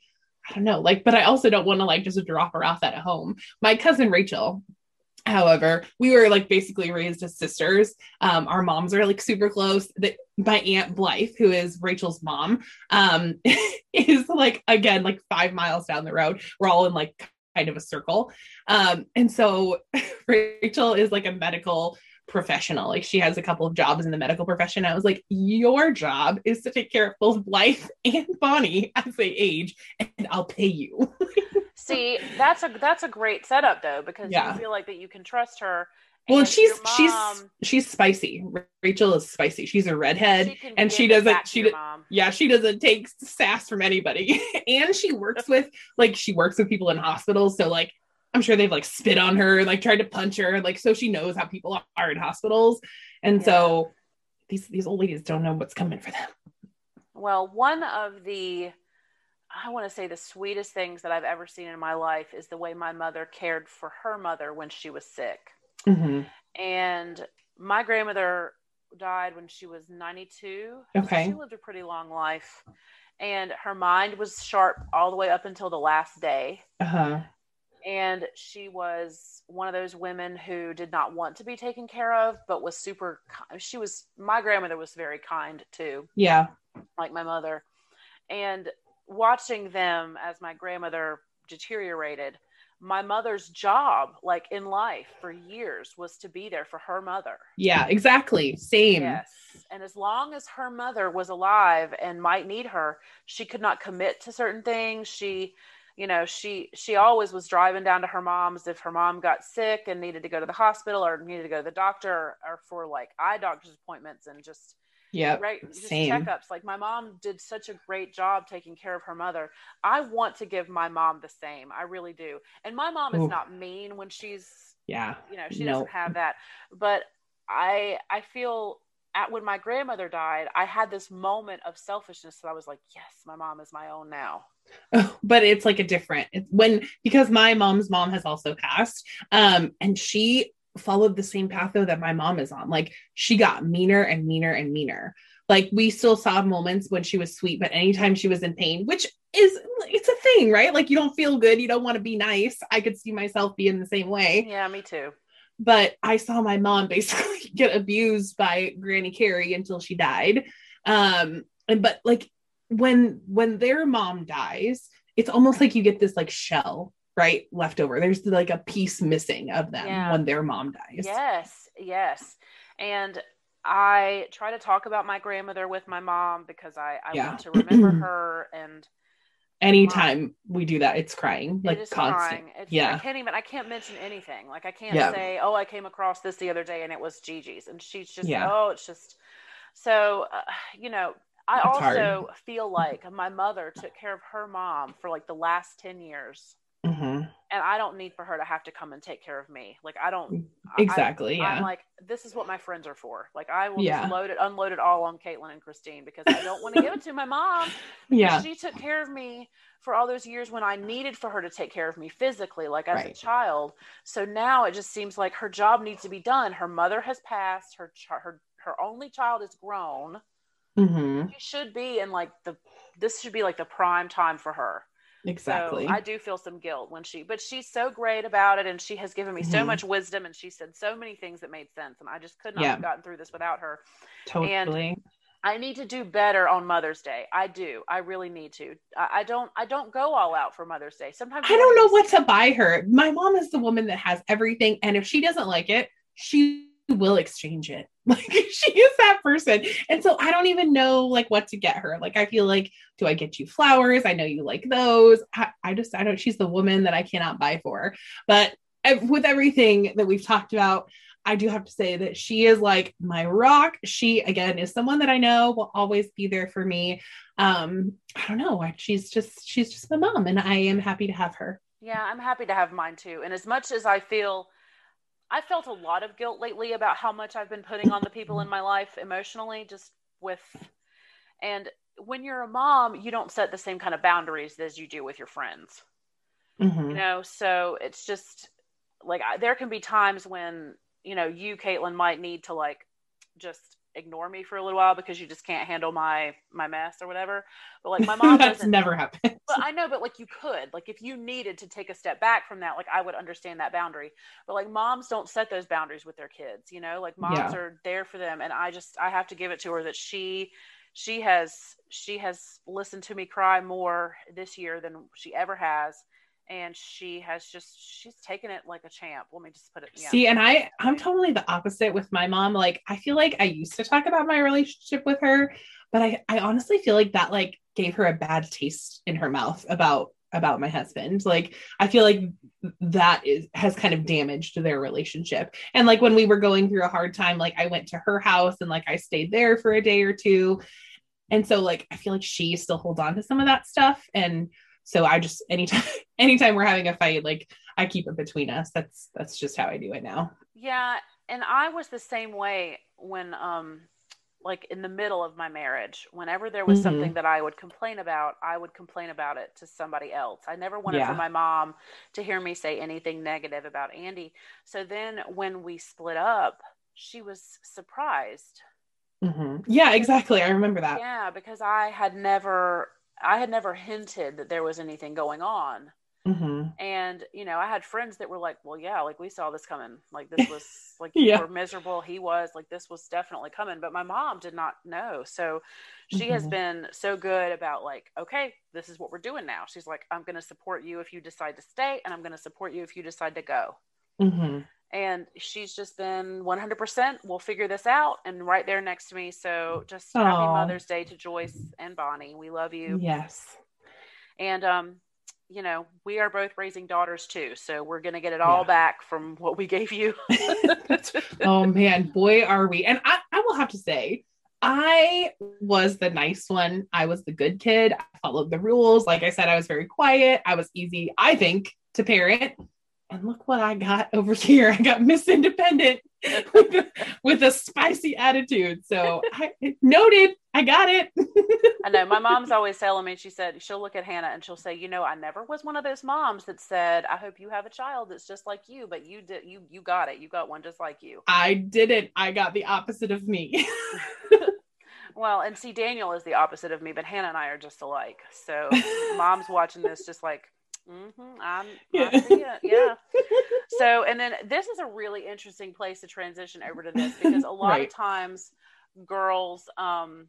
I don't know, like, but I also don't want to like just drop her off at home. My cousin Rachel, however, we were like basically raised as sisters. Um, our moms are like super close. My aunt Blythe, who is Rachel's mom, um, is like again like five miles down the road. We're all in like kind of a circle. Um, and so Rachel is like a medical professional. Like she has a couple of jobs in the medical profession. I was like, your job is to take care of both Blythe and Bonnie as they age, and I'll pay you. See, that's a that's a great setup though, because Yeah. you feel like that you can trust her. well, she's your she's she's spicy. Rachel is spicy. She's a redhead. can and she doesn't- she mom. yeah, she doesn't take sass from anybody. and she works with like she works with people in hospitals. So like I'm sure they've like spit on her, like tried to punch her, like so she knows how people are in hospitals. And so these these old ladies don't know what's coming for them. Well, one of the I want to say the sweetest things that I've ever seen in my life is the way my mother cared for her mother when she was sick. Mm-hmm. And my grandmother died when she was 92. Okay. So she lived a pretty long life. And her mind was sharp all the way up until the last day. Uh-huh. And she was one of those women who did not want to be taken care of, but was super. She was, my grandmother was very kind too, Yeah. like my mother. And watching them as my grandmother deteriorated, my mother's job, like in life for years, was to be there for her mother. Yeah, exactly. Same. Yes. And as long as her mother was alive and might need her, she could not commit to certain things. She, you know, she she always was driving down to her mom's if her mom got sick and needed to go to the hospital or needed to go to the doctor or, or for like eye doctor's appointments and just Yep. right just Same. checkups. Like my mom did such a great job taking care of her mother. I want to give my mom the same. I really do. And my mom is not mean when she's Yeah. you know she No. doesn't have that but i i feel at when my grandmother died i had this moment of selfishness that i was like yes my mom is my own now but it's like a different it's when because my mom's mom has also passed um and she followed the same path though that my mom is on. Like she got meaner and meaner and meaner. Like we still saw moments when she was sweet but anytime she was in pain which is it's a thing right? Like you don't feel good. You don't want to be nice. I could see myself being the same way. Yeah me too. But I saw my mom basically get abused by Granny Carrie until she died. Um, and but like when when their mom dies, it's almost like you get this like shell right left over. There's like a piece missing of them Yeah. when their mom dies. yes yes and i try to talk about my grandmother with my mom because i i Yeah. want to remember her and Anytime we do that, it's crying like it constant. crying. Yeah. I can't even. I can't mention anything. Like I can't Yeah. say, "Oh, I came across this the other day and it was Gigi's," and she's just, Yeah. "Oh, it's just." So, uh, you know, I It's hard. also feel like my mother took care of her mom for like the last ten years, Mhm. and I don't need for her to have to come and take care of me. Like I don't. Exactly. I, yeah. I'm like, this is what my friends are for. Like I will Yeah. just load it, unload it all on Caitlin and Christine because I don't want to give it to my mom yeah. she took care of me for all those years when I needed for her to take care of me physically, like as a child. So now it just seems like her job needs to be done. Her mother has passed. Her ch- her her only child is grown. hmm She should be in like the this should be like the prime time for her. Exactly. So I do feel some guilt when she, but she's so great about it, and she has given me so Mhm. much wisdom, and she said so many things that made sense, and I just could not Yeah. have gotten through this without her. totally. I need to do better on Mother's Day. I do. I really need to. I, I don't. I don't go all out for Mother's Day. Sometimes I don't know what to buy her. My mom is the woman that has everything, and if she doesn't like it, she will exchange it. Like she is that person, and so I don't even know like what to get her. Like I feel like, do I get you flowers? I know you like those. I, I just I don't. She's the woman that I cannot buy for. But with everything that we've talked about, I do have to say that she is like my rock. She again is someone that I know will always be there for me. Um, I don't know. She's just she's just my mom, and I am happy to have her. Yeah, I'm happy to have mine too. And as much as I feel, I felt a lot of guilt lately about how much I've been putting on the people in my life emotionally, just with, and when you're a mom, you don't set the same kind of boundaries as you do with your friends, Mhm. you know? So it's just like I, there can be times when, you know, you, Caitlin, might need to like just ignore me for a little while because you just can't handle my my mess or whatever. But like my mom That's doesn't never happened. but I know, but like you could, like if you needed to take a step back from that, like I would understand that boundary. But like moms don't set those boundaries with their kids, you know, like moms Yeah. are there for them. And I just, I have to give it to her that she, she has, she has listened to me cry more this year than she ever has. And she has just, she's taken it like a champ. Let me just put it. Yeah. See, and I I'm totally the opposite with my mom. Like I feel like I used to talk about my relationship with her, but I I honestly feel like that like gave her a bad taste in her mouth about about my husband. Like I feel like that is has kind of damaged their relationship. And like when we were going through a hard time, like I went to her house and like I stayed there for a day or two. And so like I feel like she still holds on to some of that stuff and so I just anytime anytime we're having a fight like I keep it between us. That's that's just how I do it now. Yeah, and I was the same way when um like in the middle of my marriage, whenever there was Mhm. something that I would complain about, I would complain about it to somebody else. I never wanted Yeah. for my mom to hear me say anything negative about Andy. So then when we split up, she was surprised. Mhm. Yeah, exactly. I remember that. Yeah, because I had never I had never hinted that there was anything going on. hmm And, you know, I had friends that were like, well, yeah, like we saw this coming. Like this was like Yeah. you were miserable. He was like, this was definitely coming. But my mom did not know. So she has Mhm. been so good about like, okay, this is what we're doing now. She's like, I'm going to support you if you decide to stay, and I'm going to support you if you decide to go. hmm And she's just been 100%. We'll figure this out. And right there next to me. So just happy Mother's Day to Joyce and Bonnie. We love you. Yes. And um, you know, we are both raising daughters too, so we're gonna get it all Yeah. back from what we gave you. oh man, boy, are we. And I, I will have to say, I was the nice one. I was the good kid. I followed the rules. Like I said, I was very quiet. I was easy, I think, to parent. And look what I got over here. I got Miss Independent with, a, with a spicy attitude. So I noted. I got it. I know my mom's always telling me. She said she'll look at Hannah and she'll say, "You know, I never was one of those moms that said, I hope you have a child that's just like you, but you did. You you got it. You got one just like you." I didn't. I got the opposite of me. Well, and see, Daniel is the opposite of me, but Hannah and I are just alike. So mom's watching this, just like, mm-hmm, I'm, Yeah. I see it. yeah. So, and then this is a really interesting place to transition over to this because a lot Right. of times girls um,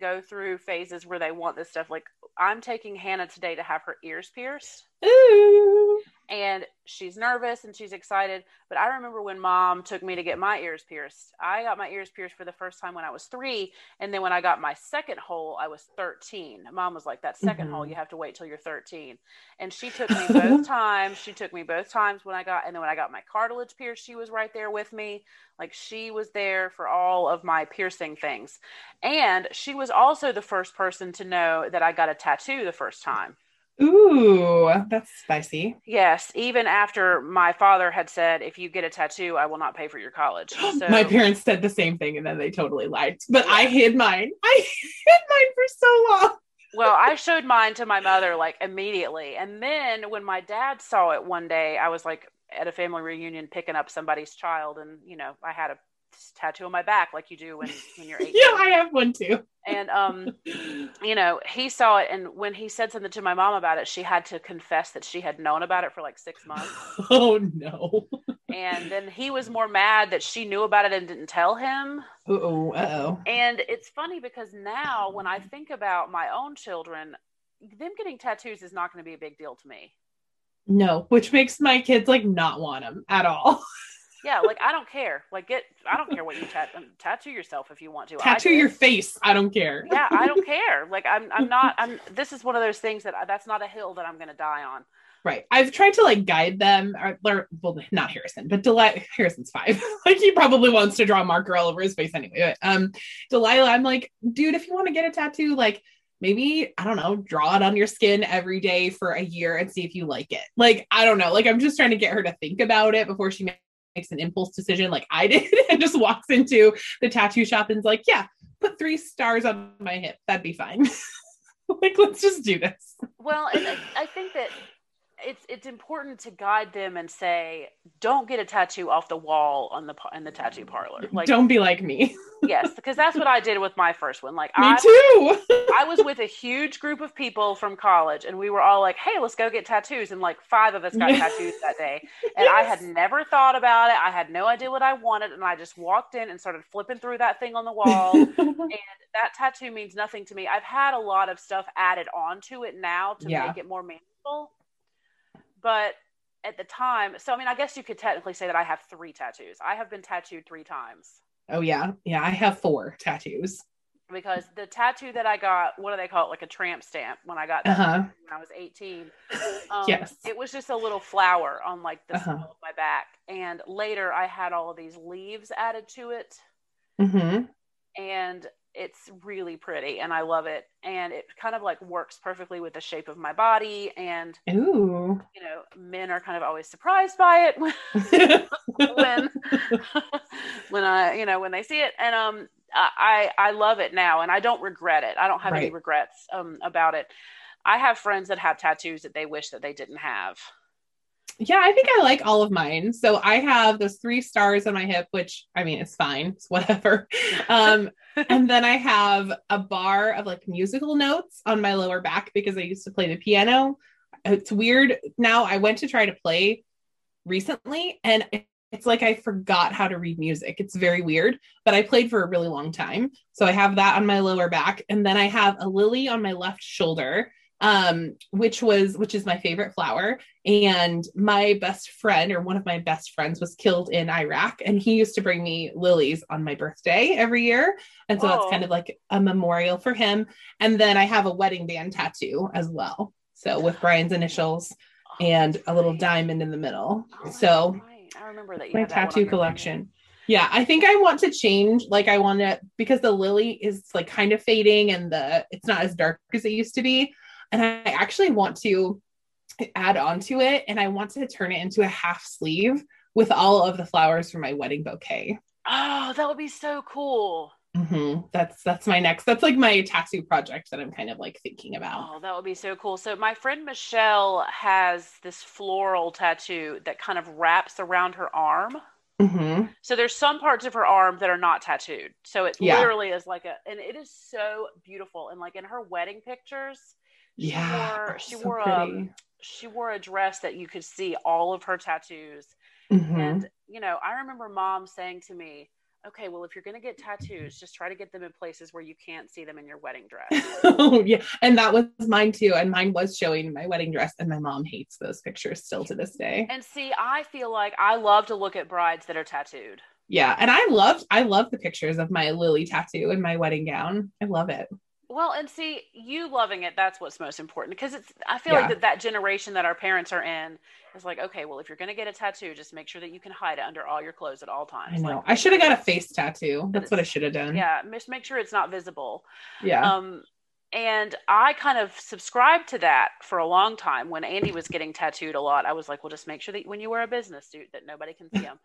go through phases where they want this stuff. Like, I'm taking Hannah today to have her ears pierced Ooh. And she's nervous and she's excited. But I remember when mom took me to get my ears pierced. I got my ears pierced for the first time when I was three. And then when I got my second hole, I was 13. Mom was like, That 2nd Mhm. hole, you have to wait till you're 13. And she took me both times. She took me both times when I got, and then when I got my cartilage pierced, she was right there with me. Like she was there for all of my piercing things. And she was also the first person to know that I got a tattoo the first time. Ooh, that's spicy. Yes, even after my father had said, if you get a tattoo, I will not pay for your college. So My parents said the same thing and then they totally lied. But I hid mine. I hid mine for so long. well, I showed mine to my mother like immediately. And then when my dad saw it one day, I was like at a family reunion picking up somebody's child and you know, I had a tattoo on my back like you do when when you're 18. Yeah, I have one too. And um you know, he saw it and when he said something to my mom about it, she had to confess that she had known about it for like 6 months. Oh no. And then he was more mad that she knew about it and didn't tell him. Uh-oh. Uh-oh. And it's funny because now when I think about my own children, them getting tattoos is not going to be a big deal to me. No, which makes my kids like not want them at all. Yeah, like I don't care. Like get I don't care what you tat- tattoo yourself if you want to. Tattoo your face. I don't care. Yeah, I don't care. Like I'm I'm not I'm this is one of those things that I, that's not a hill that I'm going to die on. Right. I've tried to like guide them, or, or well, not Harrison, but Delilah. Harrison's five. like he probably wants to draw a marker all over his face anyway. But um, Delilah, I'm like, dude, if you want to get a tattoo, like maybe I don't know, draw it on your skin every day for a year and see if you like it. Like I don't know. Like I'm just trying to get her to think about it before she makes an impulse decision, like I did, and just walks into the tattoo shop and's like, yeah, put three stars on my hip. That'd be fine. like let's just do this. Well, I, I think that it's it's important to guide them and say, don't get a tattoo off the wall on the in the tattoo parlor. Like don't be like me. yes, because that's what I did with my first one. Like Me I too. I was with a huge group of people from college, and we were all like, "Hey, let's go get tattoos." And like five of us got tattoos that day, and I had never thought about it. I had no idea what I wanted, and I just walked in and started flipping through that thing on the wall. and that tattoo means nothing to me. I've had a lot of stuff added onto it now to Yeah. make it more meaningful, but at the time, so I mean, I guess you could technically say that I have three tattoos. I have been tattooed three times oh yeah, yeah. I have four tattoos. because the tattoo that I got, what do they call it, like a tramp stamp when I got that Uh-huh. when I was 18. Um, Yes. It was just a little flower on like the Uh-huh. of my back. And later I had all of these leaves added to it. hmm And it's really pretty and I love it. And it kind of like works perfectly with the shape of my body. And, Ooh. you know, men are kind of always surprised by it when, when I, you know, when they see it. And, um, I I love it now, and I don't regret it. I don't have any regrets um, about it. I have friends that have tattoos that they wish that they didn't have. Yeah, I think I like all of mine. So I have those three stars on my hip, which I mean, it's fine. It's whatever. Um, and then I have a bar of like musical notes on my lower back because I used to play the piano. It's weird. Now I went to try to play recently and it's like I forgot how to read music. It's very weird, but I played for a really long time. So I have that on my lower back and then I have a lily on my left shoulder um which was which is my favorite flower. And my best friend or one of my best friends was killed in Iraq and he used to bring me lilies on my birthday every year. And so Whoa. that's kind of like a memorial for him. And then I have a wedding band tattoo as well. So with Brian's initials and a little diamond in the middle. Oh, so. I remember that my had that one on tattoo your collection. Yeah i think i want to change like i want to because the lily is like kind of fading and the it's not as dark as it used to be and i actually want to add on to it and i want to turn it into a half sleeve with all of the flowers for my wedding bouquet Oh, that would be so cool. hmm that's that's my next that's like my tattoo project that i'm kind of like thinking about Oh, that would be so cool. So my friend Michelle has this floral tattoo that kind of wraps around her arm. hmm So there's some parts of her arm that are not tattooed. So it Yeah. literally is like a, and it is so beautiful. And like in her wedding pictures, yeah wore she so wore pretty. um she wore a dress that you could see all of her tattoos. Mhm. And you know, I remember mom saying to me, "Okay, well, if you're going to get tattoos, just try to get them in places where you can't see them in your wedding dress." oh yeah and that was mine too and mine was showing in my wedding dress and my mom hates those pictures still to this day and see, I feel like I love to look at brides that are tattooed. yeah and i loved i love the pictures of my lily tattoo in my wedding gown i love it Well, and see, you loving it, that's what's most important because it's, I feel Yeah. like that, that generation that our parents are in is like, okay, well, if you're going to get a tattoo, just make sure that you can hide it under all your clothes at all times. i know Like, i should have got a face tattoo that's what i should have done yeah, just make sure it's not visible. yeah Um, and I kind of subscribed to that for a long time. When Andy was getting tattooed a lot, I was like, well, just make sure that when you wear a business suit, that nobody can see them.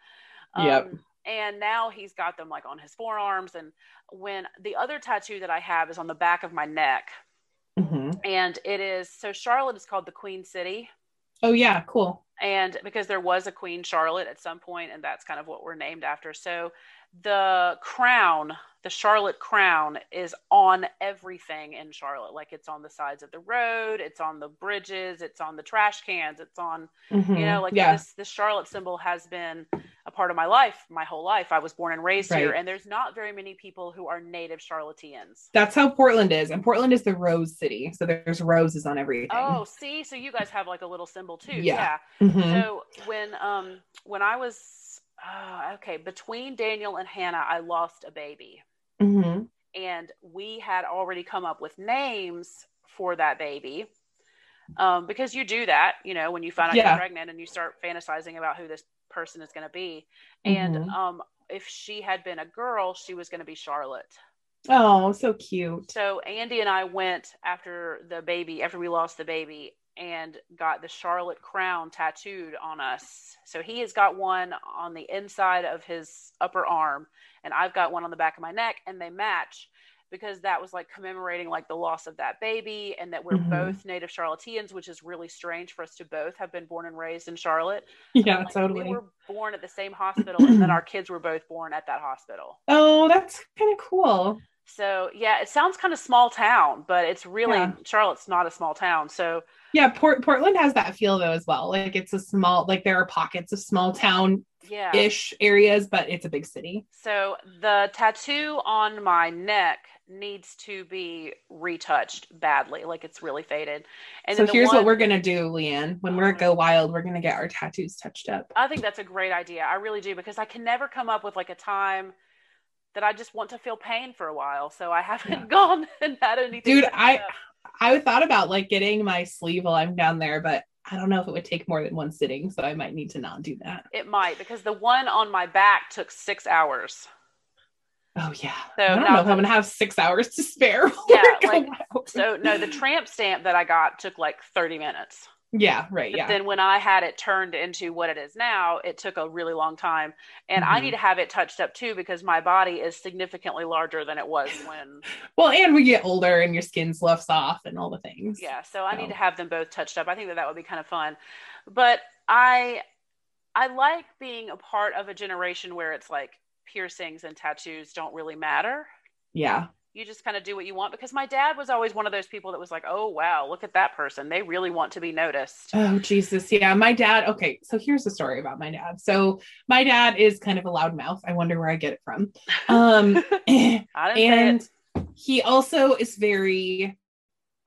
Yep. Um, and now he's got them like on his forearms. And when the other tattoo that I have is on the back of my neck, Mhm. and it is so Charlotte is called the Queen City. oh yeah cool And because there was a Queen Charlotte at some point, and that's kind of what we're named after. So the crown, the Charlotte crown, is on everything in Charlotte. Like it's on the sides of the road, it's on the bridges, it's on the trash cans, it's on, Mhm. you know, like yeah this, this Charlotte symbol has been a part of my life, my whole life. I was born and raised here, and there's not very many people who are native Charlotteans. that's how portland is and portland is the rose city so there's roses on everything Oh, see, so you guys have like a little symbol too. Yeah. yeah. Mhm. So when um when I was uh, okay between Daniel and Hannah, I lost a baby, Mhm. and we had already come up with names for that baby. Um, because you do that, you know, when you find out Yeah. you're pregnant and you start fantasizing about who this person is going to be. And Mhm. um, if she had been a girl, she was going to be Charlotte. oh so cute So Andy and I went after the baby, after we lost the baby, and got the Charlotte crown tattooed on us. So he has got one on the inside of his upper arm, and I've got one on the back of my neck, and they match because that was like commemorating like the loss of that baby and that we're Mhm. both native charlotteans which is really strange for us to both have been born and raised in charlotte yeah Like, totally we were born at the same hospital and then our kids were both born at that hospital oh that's kind of cool so yeah, it sounds kind of small town, but it's really Yeah. Charlotte's not a small town. So Yeah, Port- Portland has that feel though as well. Like it's a small, like there are pockets of small town yeah. ish areas, but it's a big city. So the tattoo on my neck needs to be retouched badly, like it's really faded. And so here's what we're gonna do, Leanne. When we're at Go Wild, we're gonna get our tattoos touched up. I think that's a great idea. I really do because I can never come up with like a time that I just want to feel pain for a while. So I haven't Yeah. gone and had anything. Dude, I- up. I thought about like getting my sleeve while I'm down there, but I don't know if it would take more than one sitting, so I might need to not do that. it might because the one on my back took six hours. Oh yeah. So I don't know if I'm gonna have six hours to spare. Yeah, we're at Go like, So no, the tramp stamp that I got took like 30 minutes. Yeah, right. But Yeah. then when I had it turned into what it is now, it took a really long time. And I Mhm. need to have it touched up too because my body is significantly larger than it was when well, and we get older and your skin sloughs off and all the things. yeah, so I need to have them both touched up. I think that that would be kind of fun. But I I like being a part of a generation where it's like piercings and tattoos don't really matter. Yeah. You just kind of do what you want because my dad was always one of those people that was like, "Oh, wow, look at that person. They really want to be noticed." Oh Jesus. Yeah. My dad. Okay. So here's the story about my dad. So my dad is kind of a loud mouth. I wonder where I get it from. Um and he also is very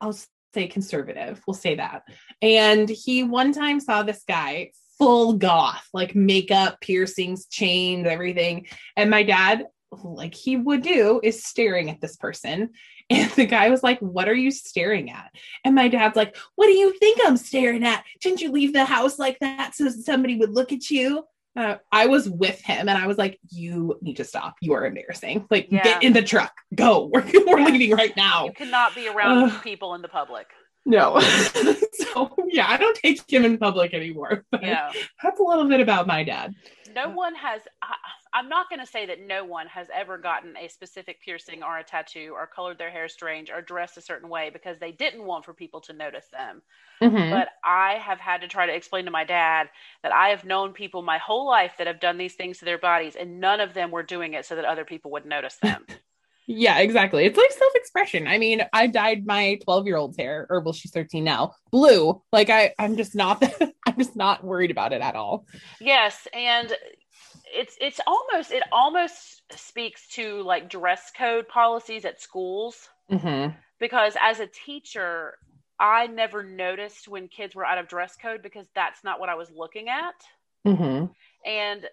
I'll say conservative. We'll say that. And he one time saw this guy full goth, like makeup, piercings, chains, everything. And my dad, like he would do, is staring at this person. And the guy was like, What are you staring at? And my dad's like, What do you think I'm staring at? Didn't you leave the house like that so somebody would look at you? Uh, I was with him and I was like, You need to stop. You are embarrassing. Like, Yeah. get in the truck. Go. We're, we're Yeah. leaving right now. You cannot be around Ugh. people in the public. No. so, yeah, I don't take him in public anymore. But Yeah. that's a little bit about my dad. No one has, I, I'm not going to say that no one has ever gotten a specific piercing or a tattoo or colored their hair strange or dressed a certain way because they didn't want for people to notice them. Mhm. But I have had to try to explain to my dad that I have known people my whole life that have done these things to their bodies and none of them were doing it so that other people would notice them. Yeah, exactly. It's like self expression. I mean, I dyed my 12 year old's hair, or well, she's 13 now, blue. Like, I, I'm just not, I'm just not worried about it at all. yes, and it's it's almost it almost speaks to like dress code policies at schools. Mm-hmm. because as a teacher i never noticed when kids were out of dress code because that's not what i was looking at Mm-hmm. and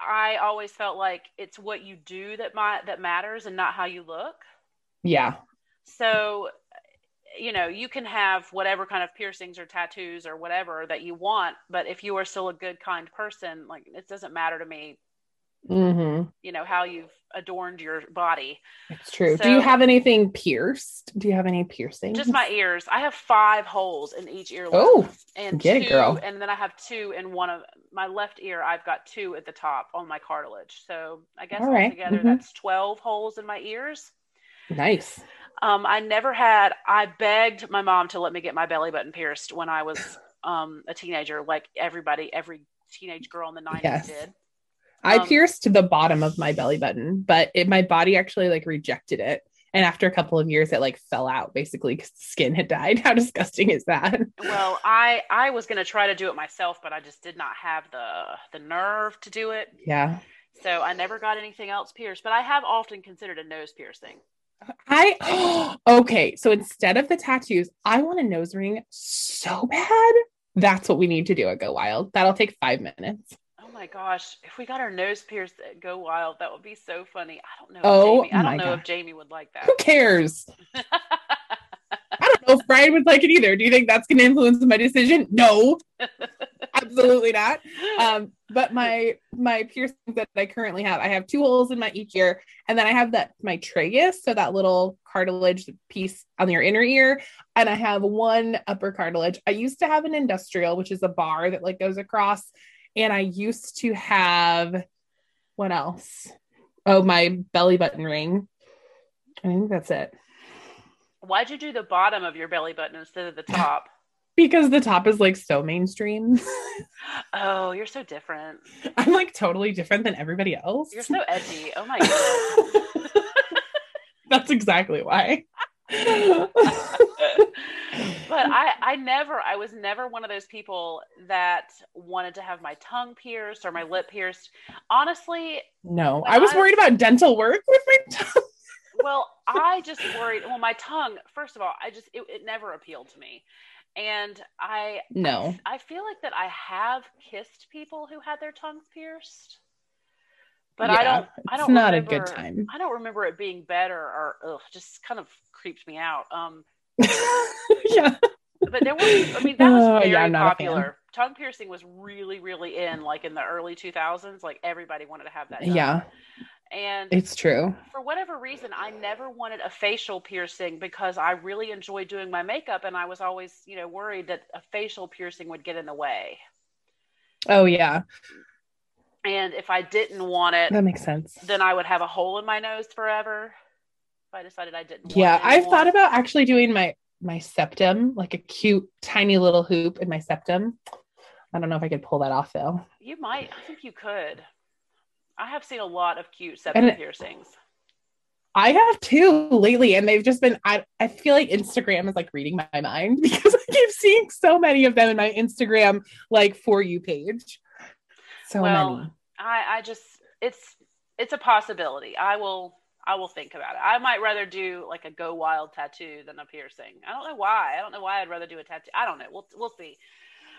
i always felt like it's what you do that my that matters and not how you look Yeah. so you know you can have whatever kind of piercings or tattoos or whatever that you want but if you are still a good kind person like it doesn't matter to me Mm-hmm. you know how you've adorned your body It's true. Do you have anything pierced? Do you have any piercings? just my ears i have five holes in each earlobe Oh, and Get it, two, girl. and then I have two in one of my left ear. I've got two at the top on my cartilage. So I guess All right. altogether Mhm. that's twelve holes in my ears. nice. Um, I never had. I begged my mom to let me get my belly button pierced when I was um, a teenager, like everybody, every teenage girl in the nineties Yes. did. I Um, pierced the bottom of my belly button, but it, my body actually like rejected it. And after a couple of years, it like fell out basically because the skin had died. How disgusting is that? Well, I I was gonna try to do it myself, but I just did not have the the nerve to do it. Yeah. So I never got anything else pierced. But I have often considered a nose piercing. I okay. So instead of the tattoos, I want a nose ring so bad. That's what we need to do at Go Wild. That'll take five minutes. Oh my gosh, if we got our nose pierced at Go Wild, that would be so funny. I don't know. Oh if Jamie, I don't know God. if Jamie would like that. Who cares? I don't know if Brian would like it either. Do you think that's going to influence my decision? No, absolutely not. Um, but my my piercings that I currently have, I have two holes in my each ear, and then I have that my tragus, so that little cartilage piece on your inner ear, and I have one upper cartilage. I used to have an industrial, which is a bar that like goes across, and I used to have what else? Oh, my belly button ring. I think that's it. Why'd you do the bottom of your belly button instead of the top? Because the top is like so mainstream. Oh, you're so different. I'm like totally different than everybody else. You're so edgy. Oh my god. That's exactly why. but I, I never, I was never one of those people that wanted to have my tongue pierced or my lip pierced. Honestly, no, I was I- worried about dental work with my tongue. well, I just worried. Well, my tongue, first of all, I just, it, it never appealed to me. And I, No. I feel like that I have kissed people who had their tongues pierced, but I don't. I don't. not a good time. I don't remember it being better or ugh, just kind of creeped me out. Um, yeah. but there was. I mean, that was Oh, very yeah, I'm not a fan. popular. Tongue piercing was really, really in like in the early 2000s. Like everybody wanted to have that. done. Yeah. And It's true. for whatever reason, I never wanted a facial piercing because I really enjoy doing my makeup, and I was always, you know, worried that a facial piercing would get in the way. Oh yeah, And if I didn't want it, that makes sense. then I would have a hole in my nose forever. If I decided I didn't. want Yeah, I've thought about actually doing my my septum, like a cute tiny little hoop in my septum. I don't know if I could pull that off though. You might. I think you could. I have seen a lot of cute septum And piercings. I have too lately, and they've just been. I I feel like Instagram is like reading my mind because I keep seeing so many of them in my Instagram like for you page. So Well, many. I, I just it's it's a possibility. I will I will think about it. I might rather do like a go wild tattoo than a piercing. I don't know why. I don't know why I'd rather do a tattoo. I don't know. We'll we'll see.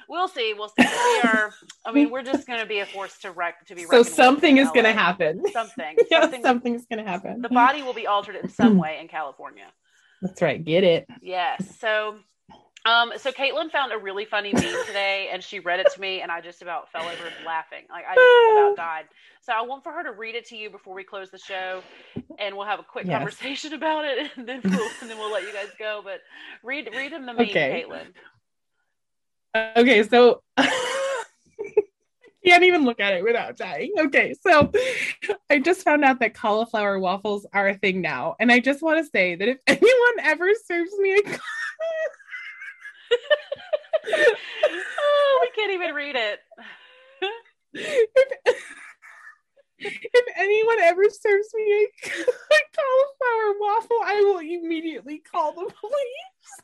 We'll see. We'll see. We are. I mean, we're just going to be a force to wreck to be. So something is going to happen. Something. yeah, something. something's going to happen. The body will be altered in some way in California. That's right. Get it. Yes. So, um, so Caitlin found a really funny meme today, and she read it to me, and I just about fell over laughing. Like I just about died. So I want for her to read it to you before we close the show, and we'll have a quick Yes. conversation about it, and then we'll and then we'll let you guys go. But read read him the meme, Okay. Caitlin. Okay, so can't even look at it without dying. Okay, so I just found out that cauliflower waffles are a thing now, and I just want to say that if anyone ever serves me a oh, we can't even read it. if, if anyone ever serves me a, a cauliflower waffle, I will immediately call the police.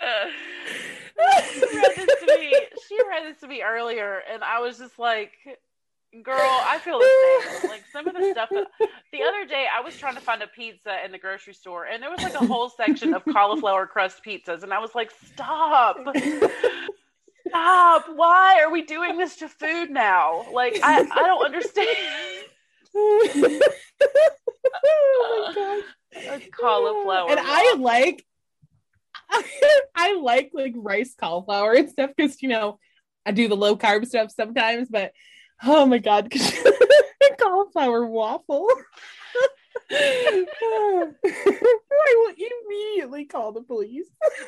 Uh, she read this to me. She read this to me earlier, and I was just like, "Girl, I feel the same." Like some of the stuff. That, the other day, I was trying to find a pizza in the grocery store, and there was like a whole section of cauliflower crust pizzas, and I was like, "Stop! Stop! Why are we doing this to food now? Like, I I don't understand." oh my gosh. Cauliflower. and I like I like like rice cauliflower and stuff because you know I do the low carb stuff sometimes, but oh my god, cauliflower waffle. I will immediately call the police.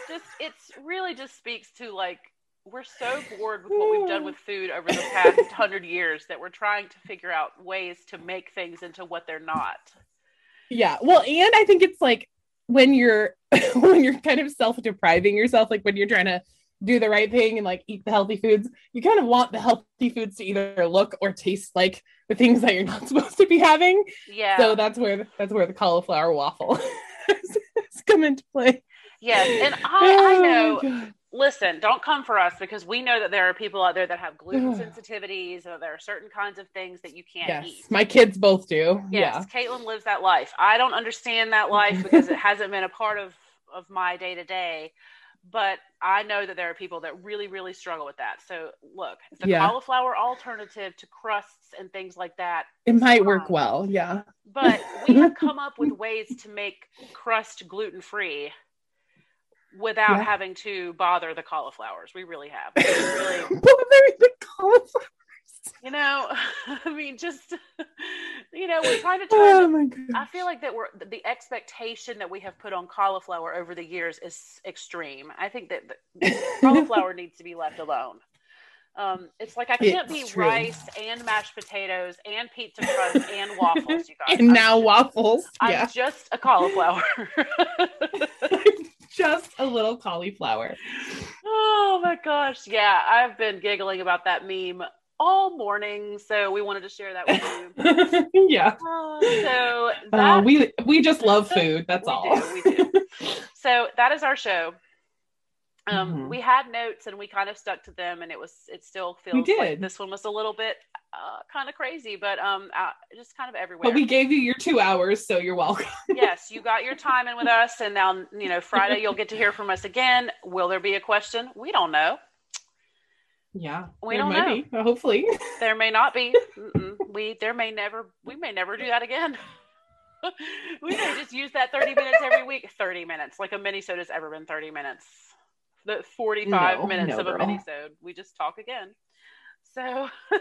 just it's really just speaks to like we're so bored with what we've done with food over the past hundred years that we're trying to figure out ways to make things into what they're not. Yeah. Well, and I think it's like when you're when you're kind of self-depriving yourself, like when you're trying to do the right thing and like eat the healthy foods, you kind of want the healthy foods to either look or taste like the things that you're not supposed to be having. Yeah. So that's where that's where the cauliflower waffle has come into play. yes. And I, I Oh, know. Listen, don't come for us because we know that there are people out there that have gluten sensitivities or there are certain kinds of things that you can't Yes, eat. my kids both do. Yes, Caitlin lives that life. I don't understand that life because it hasn't been a part of of my day to day. But I know that there are people that really, really struggle with that. So look, the Yeah. cauliflower alternative to crusts and things like that. It might work well. Yeah. But we have come up with ways to make crust gluten free without Yeah. having to bother the cauliflowers. We really have. We really, the cauliflower. you know, I mean, just you know, we're trying to Oh my. I feel like that we're the expectation that we have put on cauliflower over the years is extreme. I think that the cauliflower needs to be left alone. Um, it's like I can't It's be true. rice and mashed potatoes and pizza crust and waffles, you guys. and I'm now ju- waffles. I'm yeah. just a cauliflower. Just a little cauliflower. oh my gosh. Yeah, I've been giggling about that meme all morning. So we wanted to share that with you. yeah. Oh, so Uh, we we just love food. That's we all. Do, we do. so that is our show. Um, Mhm. We had notes and we kind of stuck to them, and it was it still feels like this one was a little bit uh, kind of crazy, but um, uh, just kind of everywhere. But we gave you your two hours, so you're welcome. yes, you got your time in with us, and now you know Friday you'll get to hear from us again. Will there be a question? We don't know. Yeah. We don't know. be. Hopefully. There may not be. Mm-mm. We there may never we may never do that again. we may just use that 30 minutes every week. 30 minutes. Like a minisode has ever been 30 minutes. The 45 No, minutes no, of a minisode. We just talk again. So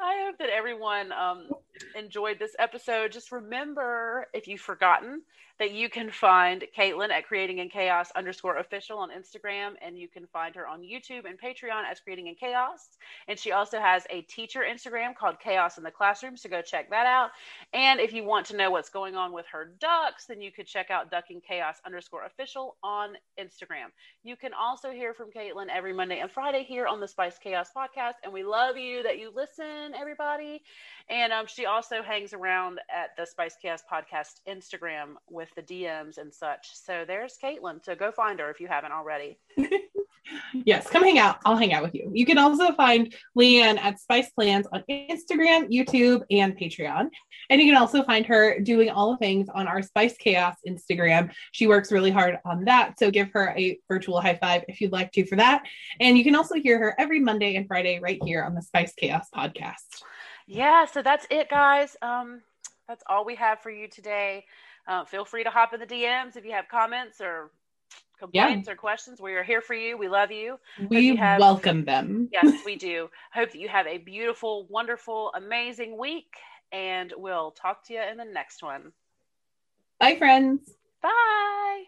I hope that everyone um, enjoyed this episode. Just remember, if you've forgotten, that you can find Caitlin at creating in chaos underscore official on Instagram, and you can find her on YouTube and Patreon as creating in chaos. And she also has a teacher Instagram called Chaos in the Classroom, so go check that out. And if you want to know what's going on with her ducks, then you could check out ducking chaos underscore official on Instagram. You can also hear from Caitlin every Monday and Friday here on the Spice Chaos podcast, and we love you that you listen, everybody. And um, she also hangs around at the Spice Chaos podcast Instagram with the DMs and such. So there's Caitlin. So go find her if you haven't already. yes, come hang out. I'll hang out with you. You can also find Leanne at Spice Plans on Instagram, YouTube, and Patreon. And you can also find her doing all the things on our Spice Chaos Instagram. She works really hard on that. So give her a virtual high five if you'd like to for that. And you can also hear her every Monday and Friday right here on the Spice Chaos podcast. Yeah, so that's it, guys. Um, that's all we have for you today. Uh, feel free to hop in the DMs if you have comments or complaints yeah. or questions. We are here for you. We love you. We have, welcome them. yes, we do. Hope that you have a beautiful, wonderful, amazing week, and we'll talk to you in the next one. Bye, friends. Bye.